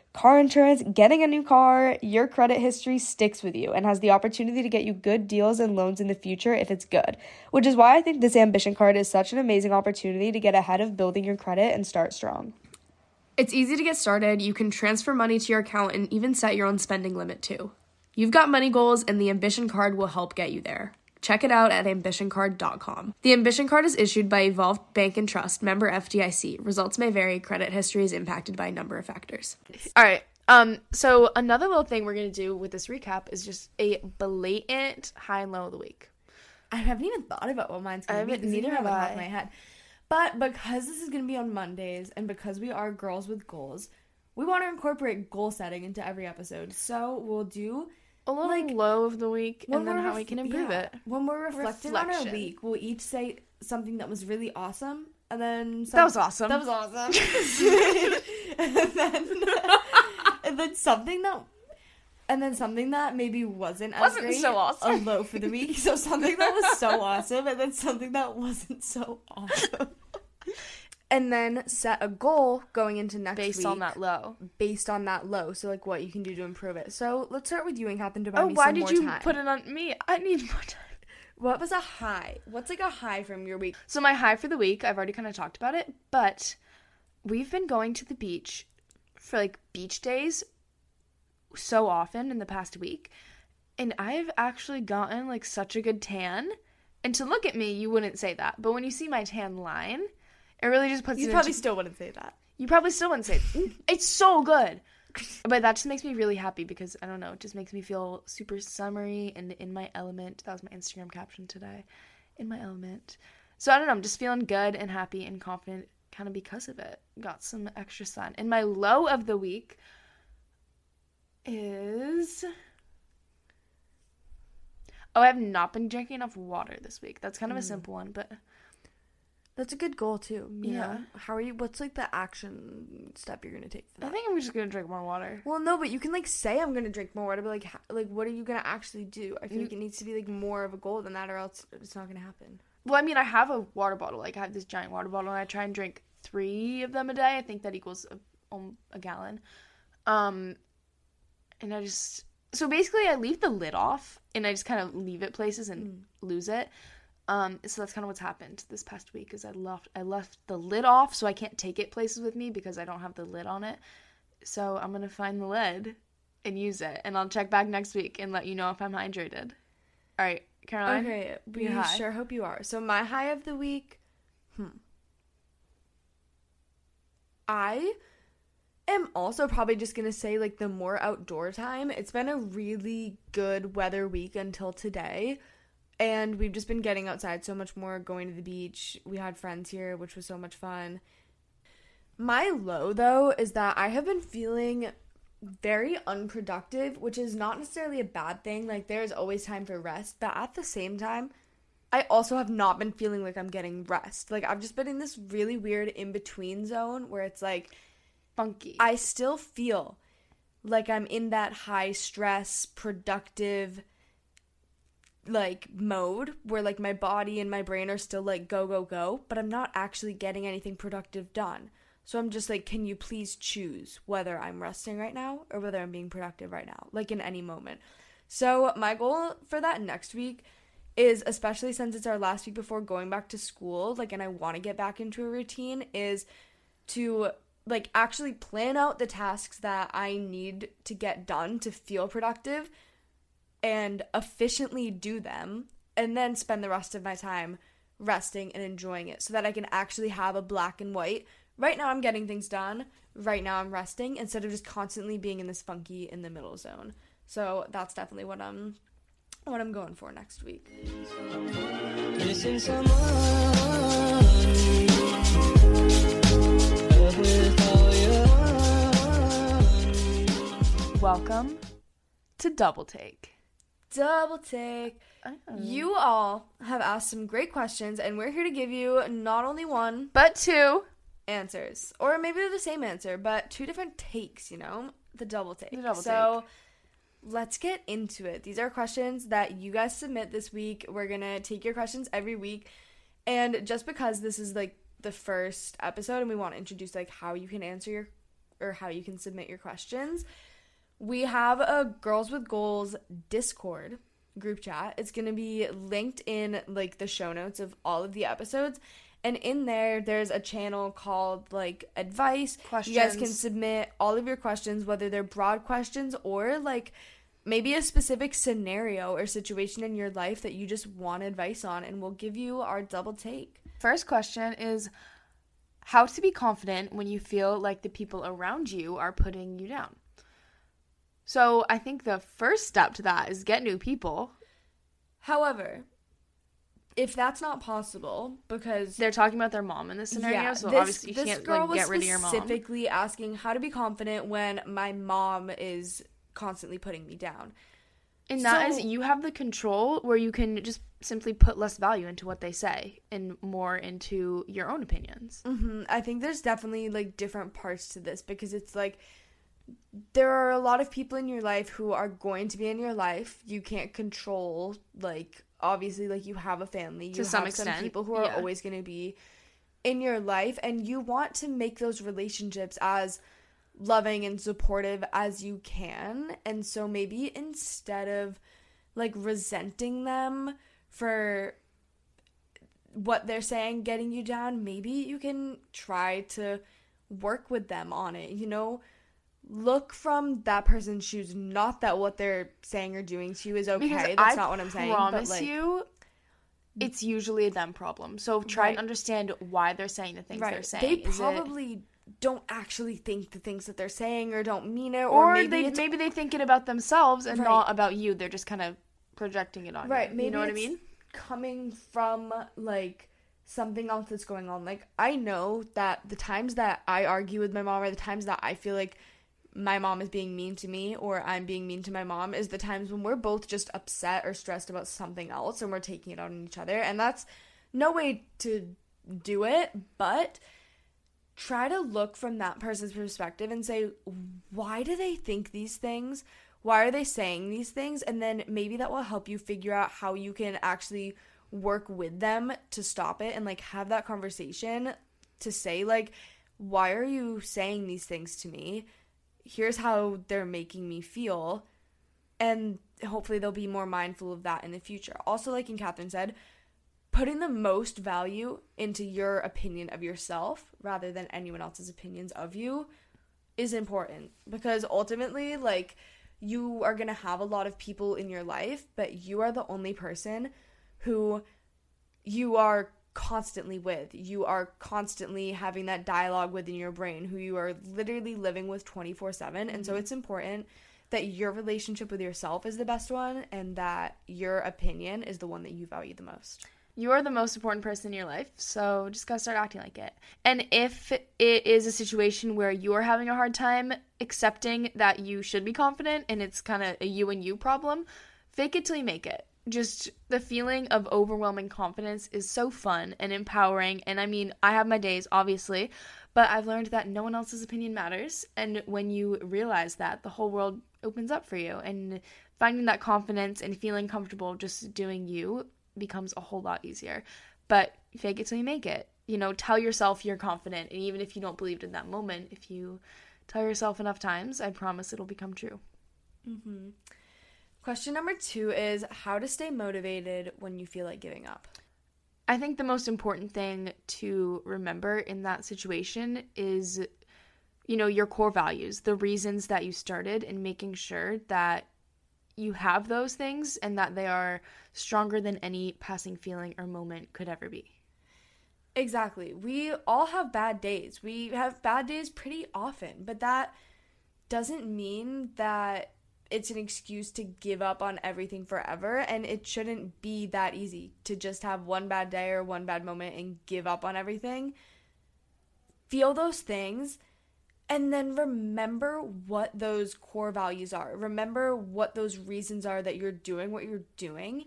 car insurance, getting a new car, your credit history sticks with you and has the opportunity to get you good deals and loans in the future if it's good. Which is why I think this Ambition Card is such an amazing opportunity to get ahead of building your credit and start strong. It's easy to get started. You can transfer money to your account and even set your own spending limit too. You've got money goals, and the Ambition Card will help get you there. Check it out at ambitioncard.com. The Ambition Card is issued by Evolved Bank and Trust, member FDIC. Results may vary. Credit history is impacted by a number of factors. All right. Um. So another little thing we're gonna do with this recap is just a blatant high and low of the week. I haven't even thought about what mine's gonna be. haven't- This neither have on the top I. of my head. But because this is gonna be on Mondays and because we are girls with goals, we want to incorporate goal setting into every episode. So we'll do A little Like, low of the week, and then how ref- we can improve yeah, it. When we're reflecting on our week, we'll each say something that was really awesome, and then some- That was awesome. That was awesome. and then and then something that. And then something that maybe wasn't as Wasn't great, so awesome. a low for the week. So something that was so awesome, and then something that wasn't so awesome. And then set a goal going into next week. Based week on that low. based on that low. So like what you can do to improve it. So let's start with you Ann Catherine to buy Oh, me why did you time. put it on me? I need more time. What was a high? What's like a high from your week? So my high for the week, I've already kind of talked about it, but we've been going to the beach for like beach days so often in the past week, and I've actually gotten like such a good tan. And to look at me, you wouldn't say that, but when you see my tan line, it really just puts You it probably into, still wouldn't say that. you probably still wouldn't say it. Mm, it's so good. But that just makes me really happy because I don't know, it just makes me feel super summery and in my element. That was my Instagram caption today. In my element. So I don't know, I'm just feeling good and happy and confident kind of because of it. Got some extra sun. And my low of the week, is Oh, I have not been drinking enough water this week. That's kind of a mm. simple one, but That's a good goal too. Yeah. know? How are you? What's like the action step you're gonna take for that? I think I'm just gonna drink more water. Well, no, but you can like say I'm gonna drink more water, but like, ha- like, what are you gonna actually do? I feel You- like it needs to be like more of a goal than that, or else it's not gonna happen. Well, I mean, I have a water bottle. Like, I have this giant water bottle, and I try and drink three of them a day. I think that equals a, um, a gallon. Um, and I just so basically, I leave the lid off, and I just kind of leave it places and lose it. Um, so that's kind of what's happened this past week. Is I left I left the lid off, so I can't take it places with me because I don't have the lid on it. So I'm gonna find the lid and use it, and I'll check back next week and let you know if I'm hydrated. All right, Caroline. Okay, we sure hope you are. So my high of the week, hmm. I am also probably just gonna say like the more outdoor time. It's been a really good weather week until today. And we've just been getting outside so much more, going to the beach. We had friends here, which was so much fun. My low though is that I have been feeling very unproductive, which is not necessarily a bad thing. Like there's always time for rest, but at the same time, I also have not been feeling like I'm getting rest. Like I've just been in this really weird in between zone where it's like Funky. I still feel like I'm in that high stress, productive like mode where like my body and my brain are still like go go go, but I'm not actually getting anything productive done. So I'm just like can you please choose whether I'm resting right now or whether I'm being productive right now, like in any moment. So my goal for that next week is especially since it's our last week before going back to school, like and I want to get back into a routine is to like actually plan out the tasks that I need to get done to feel productive and efficiently do them and then spend the rest of my time resting and enjoying it so that I can actually have a black and white. Right now I'm getting things done. Right now I'm resting instead of just constantly being in this funky in the middle zone. So that's definitely what I'm what I'm going for next week. Missing someone without. Welcome to Double Take. Double take. You oh. all have asked some great questions, and we're here to give you not only one But two. answers, or maybe they're the same answer, but two different takes. You know, the double take. The double so let's get into it. These are questions that you guys submit this week. We're gonna take your questions every week, and just because this is like the first episode, and we want to introduce like how you can answer your or how you can submit your questions. We have a Girls with Goals Discord group chat. It's going to be linked in like the show notes of all of the episodes. And in there there's a channel called like advice. Questions. You guys can submit all of your questions whether they're broad questions or like maybe a specific scenario or situation in your life that you just want advice on and we'll give you our double take. First question is how to be confident when you feel like the people around you are putting you down. So I think the first step to that is get new people. However, if that's not possible because They're talking about their mom in this scenario, so this- obviously you can't like get rid of your mom. Specifically asking how to be confident when my mom is constantly putting me down. And that is So- you have the control where you can just simply put less value into what they say and more into your own opinions. hmm I think there's definitely like different parts to this because it's like there are a lot of people in your life who are going to be in your life. You can't control like obviously like you have a family. You To some have extent, some people who are yeah. always going to be in your life and you want to make those relationships as loving and supportive as you can. And so maybe instead of like resenting them for what they're saying getting you down, maybe you can try to work with them on it, you know? Look from that person's shoes, not that what they're saying or doing to you is okay. Because That's I not what I'm saying. promise but like, you, it's usually a them problem. So try and Right. understand why they're saying the things they're saying. They Is it- probably don't actually think the things that they're saying or don't mean it, or, or, maybe they maybe they think it about themselves and Right. not about you. They're just kind of projecting it on right you. maybe you know what I mean? coming from like something else that's going on like i know that the times that i argue with my mom or the times that i feel like my mom is being mean to me or I'm being mean to my mom is the times when we're both just upset or stressed about something else and we're taking it out on each other. And that's no way to do it, but try to look from that person's perspective and say, why do they think these things? Why are they saying these things? And then maybe that will help you figure out how you can actually work with them to stop it and like have that conversation to say, like, why are you saying these things to me? Here's how they're making me feel. And hopefully they'll be more mindful of that in the future. Also, like Ann Catherine said, putting the most value into your opinion of yourself rather than anyone else's opinions of you is important because ultimately like you are going to have a lot of people in your life but you are the only person who you are constantly with you are constantly having that dialogue within your brain who you are literally living with 24/7 and so mm-hmm. it's important that your relationship with yourself is the best one and that your opinion is the one that you value the most You are the most important person in your life, so just gotta start acting like it. And if it is a situation where you're having a hard time accepting that you should be confident and it's kind of a you and you problem, fake it till you make it. Just the feeling of overwhelming confidence is so fun and empowering. And I mean, I have my days, obviously, but I've learned that no one else's opinion matters. And when you realize that, the whole world opens up for you. And finding that confidence and feeling comfortable just doing you becomes a whole lot easier. But fake it till you make it. You know, tell yourself you're confident. And even if you don't believe it in that moment, if you tell yourself enough times, I promise it'll become true. Mm-hmm. Question number 2 is how to stay motivated when you feel like giving up I think the most important thing to remember in that situation is, you know, your core values, the reasons that you started, and making sure that you have those things and that they are stronger than any passing feeling or moment could ever be. Exactly. We all have bad days. We have bad days pretty often, but that doesn't mean that it's an excuse to give up on everything forever. And it shouldn't be that easy to just have one bad day or one bad moment and give up on everything. Feel those things and then remember what those core values are. Remember what those reasons are that you're doing what you're doing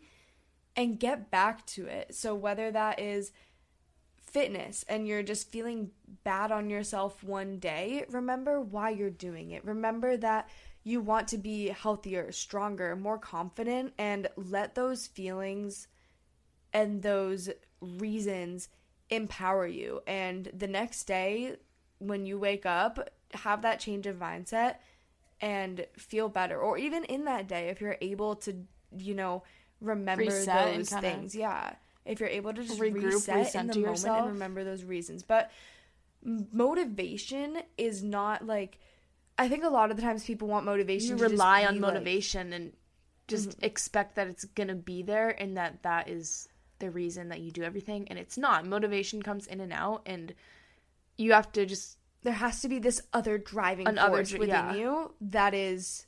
and get back to it. So, whether that is fitness and you're just feeling bad on yourself one day, remember why you're doing it. Remember that you want to be healthier, stronger, more confident, and let those feelings and those reasons empower you. And the next day, when you wake up, have that change of mindset and feel better. Or even in that day, if you're able to, you know, remember Reset those things. Yeah. If you're able to just regroup, reset in recenter the moment yourself. and remember those reasons. But motivation is not like I think a lot of the times people want motivation. You rely on like- motivation and just mm-hmm. expect that it's going to be there and that that is the reason that you do everything. And it's not. Motivation comes in and out, and you have to just there has to be this other driving An other force within yeah. you that is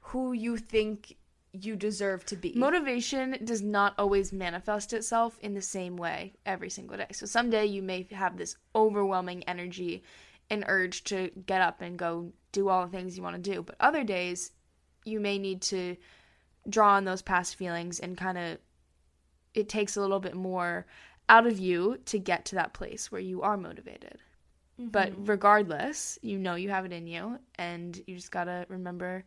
who you think you deserve to be. Motivation does not always manifest itself in the same way every single day. So someday you may have this overwhelming energy and urge to get up and go do all the things you want to do. But other days you may need to draw on those past feelings and kind of it takes a little bit more out of you to get to that place where you are motivated. But mm-hmm. regardless, you know you have it in you and you just got to remember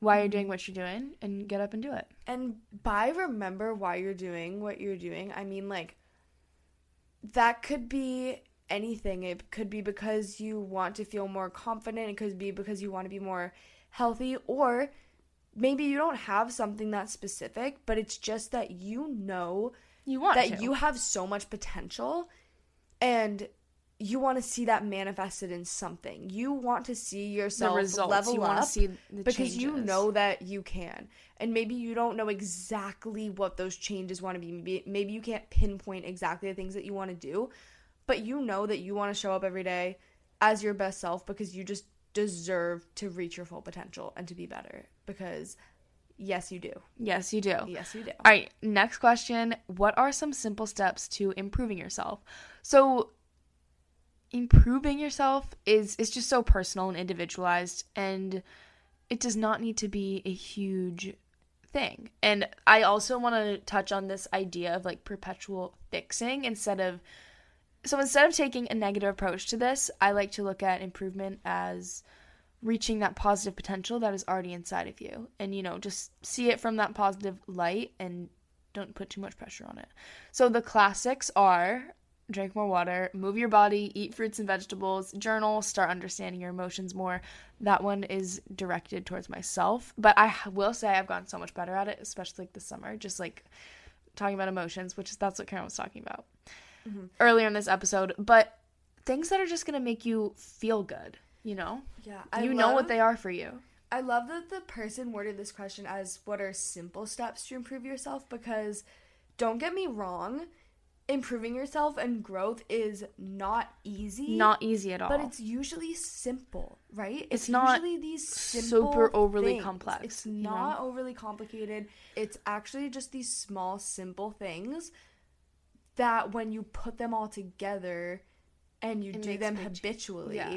why you're doing mm-hmm. what you're doing and get up and do it. And by remember why you're doing what you're doing, I mean like that could be anything. It could be because you want to feel more confident, it could be because you want to be more healthy or maybe you don't have something that specific, but it's just that you know You want that to. you have so much potential and you want to see that manifested in something. You want to see yourself results. level you up want to see the because you know that you can. And maybe you don't know exactly what those changes want to be. Maybe, maybe you can't pinpoint exactly the things that you want to do, but you know that you want to show up every day as your best self because you just deserve to reach your full potential and to be better because yes you do. Yes, you do. Yes you do. All right, next question. What are some simple steps to improving yourself? So, improving yourself is is just so personal and individualized and it does not need to be a huge thing. And I also want to touch on this idea of like perpetual fixing instead of so instead of taking a negative approach to this, I like to look at improvement as reaching that positive potential that is already inside of you and you know just see it from that positive light and don't put too much pressure on it. So the classics are drink more water, move your body, eat fruits and vegetables, journal, start understanding your emotions more. That one is directed towards myself, but I will say I've gotten so much better at it, especially like this summer, just like talking about emotions, which is that's what Karen was talking about Mm-hmm. earlier in this episode, but things that are just going to make you feel good, you know? Yeah, you know what they are for you. I love that the person worded this question as what are simple steps to improve yourself because don't get me wrong, improving yourself and growth is not easy. Not easy at all. but it's usually simple, right? It's not usually these simple super overly things. complex, It's you know? not overly complicated. It's actually just these small simple things that when you put them all together and you It do them a big ch- habitually, yeah.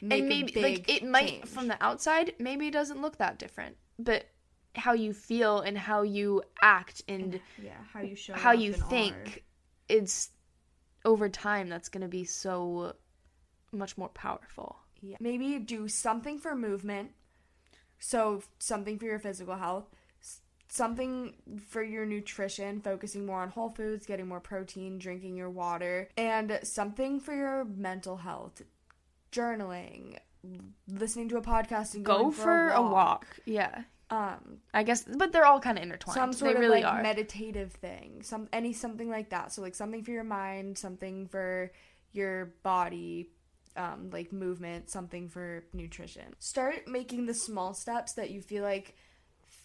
make and maybe big like it might change. from the outside maybe it doesn't look that different but how you feel and how you act and yeah, how you show how you and are. think it's over time that's going to be so much more powerful Yeah. Maybe do something for movement. So, something for your physical health, something for your nutrition, focusing more on whole foods, getting more protein, drinking your water, and something for your mental health, journaling, listening to a podcast and go going for a walk. yeah. Um, i guess but they're all kind of intertwined. some sort they of really like are. meditative thing some any something like that. So like something for your mind something for your body um, like movement something for nutrition. Start making the small steps that you feel like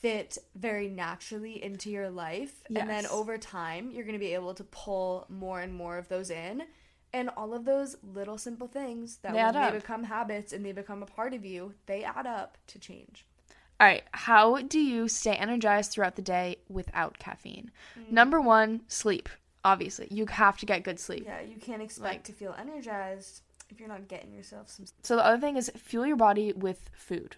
fit very naturally into your life and then over time you're going to be able to pull more and more of those in and all of those little simple things that They when they become habits and they become a part of you they add up to change All right, how do you stay energized throughout the day without caffeine? Mm. Number one, sleep. Obviously, you have to get good sleep. yeah you can't expect Like- to feel energized if you're not getting yourself some So the other thing is fuel your body with food.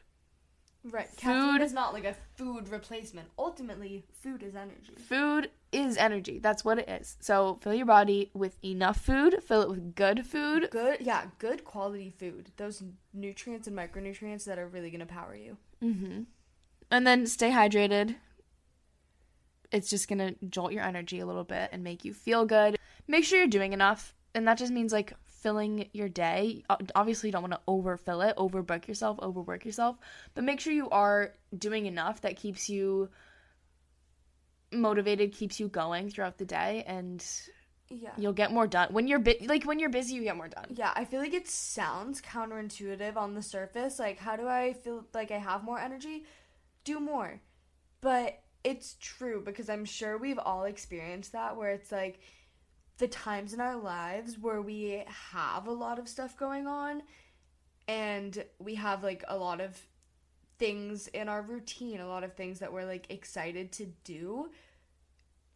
Right. Food- Caffeine is not like a food replacement. Ultimately, food is energy. Food is energy. That's what it is. So fill your body with enough food. Fill it with good food. Good, yeah, good quality food. Those nutrients and micronutrients that are really going to power you. Mm-hmm. And then stay hydrated. It's just gonna jolt your energy a little bit and make you feel good. Make sure you're doing enough, and that just means like filling your day. Obviously, you don't want to overfill it, overbook yourself, overwork yourself, but make sure you are doing enough that keeps you motivated, keeps you going throughout the day, and Yeah. you'll get more done. When you're bu- like when you're busy, you get more done. Yeah, I feel like it sounds counterintuitive on the surface. Like, how do I feel like I have more energy? Do more. But it's true because I'm sure we've all experienced that where it's like the times in our lives where we have a lot of stuff going on and we have like a lot of things in our routine, a lot of things that we're like excited to do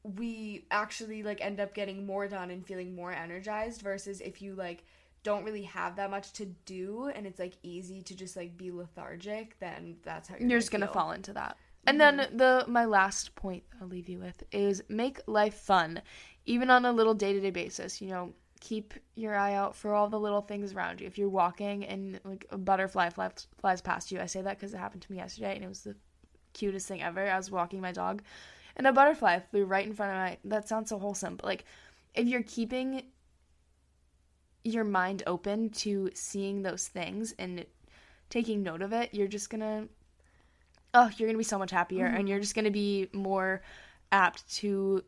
we actually like end up getting more done and feeling more energized versus if you like don't really have that much to do and it's like easy to just like be lethargic then that's how you're, you're just gonna fall into that. And then mm-hmm. the my last point I'll leave you with is make life fun, even on a little day to day basis. You know, keep your eye out for all the little things around you. If you're walking and like a butterfly flies, flies past you, I say that because it happened to me yesterday and it was the cutest thing ever. I was walking my dog, and a butterfly flew right in front of my. That sounds so wholesome, but like, if you're keeping your mind open to seeing those things and taking note of it, you're just gonna oh, you're gonna be so much happier and mm-hmm. you're just gonna be more apt to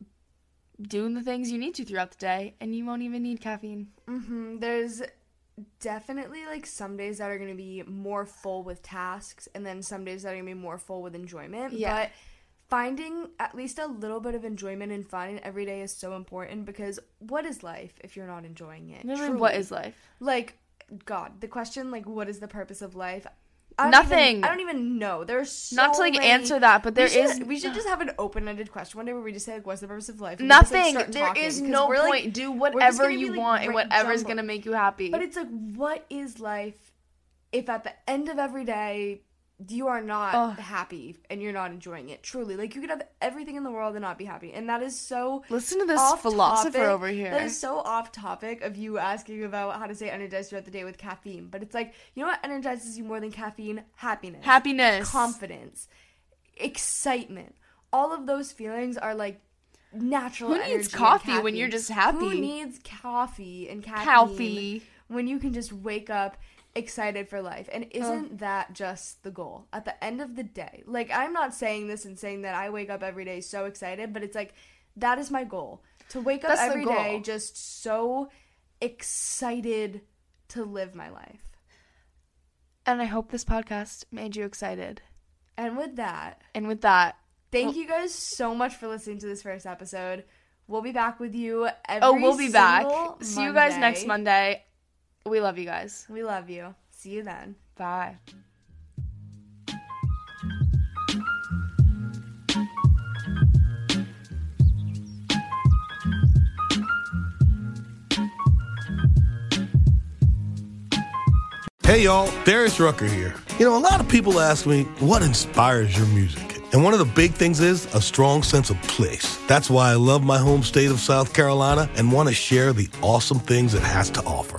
doing the things you need to throughout the day and you won't even need caffeine. Mhm, there's definitely like some days that are going to be more full with tasks and then some days that are going to be more full with enjoyment Yeah. but finding at least a little bit of enjoyment and fun every day is so important because what is life if you're not enjoying it Really, what is life? like god the question like what is the purpose of life I Nothing. Even, I don't even know. There's so Not to, like, many- answer that, but there we should, is- We should just have an open-ended question one day where we just say like, "What's the purpose of life?" and we just, like, Nothing. start There talking, is 'cause no we're, like- point. Do whatever be, you like, want and whatever's jumble. gonna make you happy. But it's like, what is life if at the end of every day you are not Ugh. happy and you're not enjoying it? Truly, like you could have everything in the world and not be happy, and that is so. Listen to this philosopher topic. over here. That is so off topic of you asking about how to stay energized throughout the day with caffeine. But it's like, you know what energizes you more than caffeine? Happiness. Happiness. Confidence. Excitement. All of those feelings are like natural. Who needs coffee when you're just happy? Who needs coffee and caffeine Coffee. when you can just wake up excited for life? And oh. isn't that just the goal at the end of the day? Like, I'm not saying this and saying that I wake up every day so excited, but it's like that is my goal to wake up That's every day just so excited to live my life. and I hope this podcast made you excited. And with that, And with that, thank you guys so much for listening to this first episode. We'll be back with you every oh, we'll be back. single See you guys next Monday. Monday. We love you guys. We love you. See you then. Bye. Hey y'all, Darius Rucker here. You know, a lot of people ask me, what inspires your music? And one of the big things is a strong sense of place. That's why I love my home state of South Carolina and want to share the awesome things it has to offer.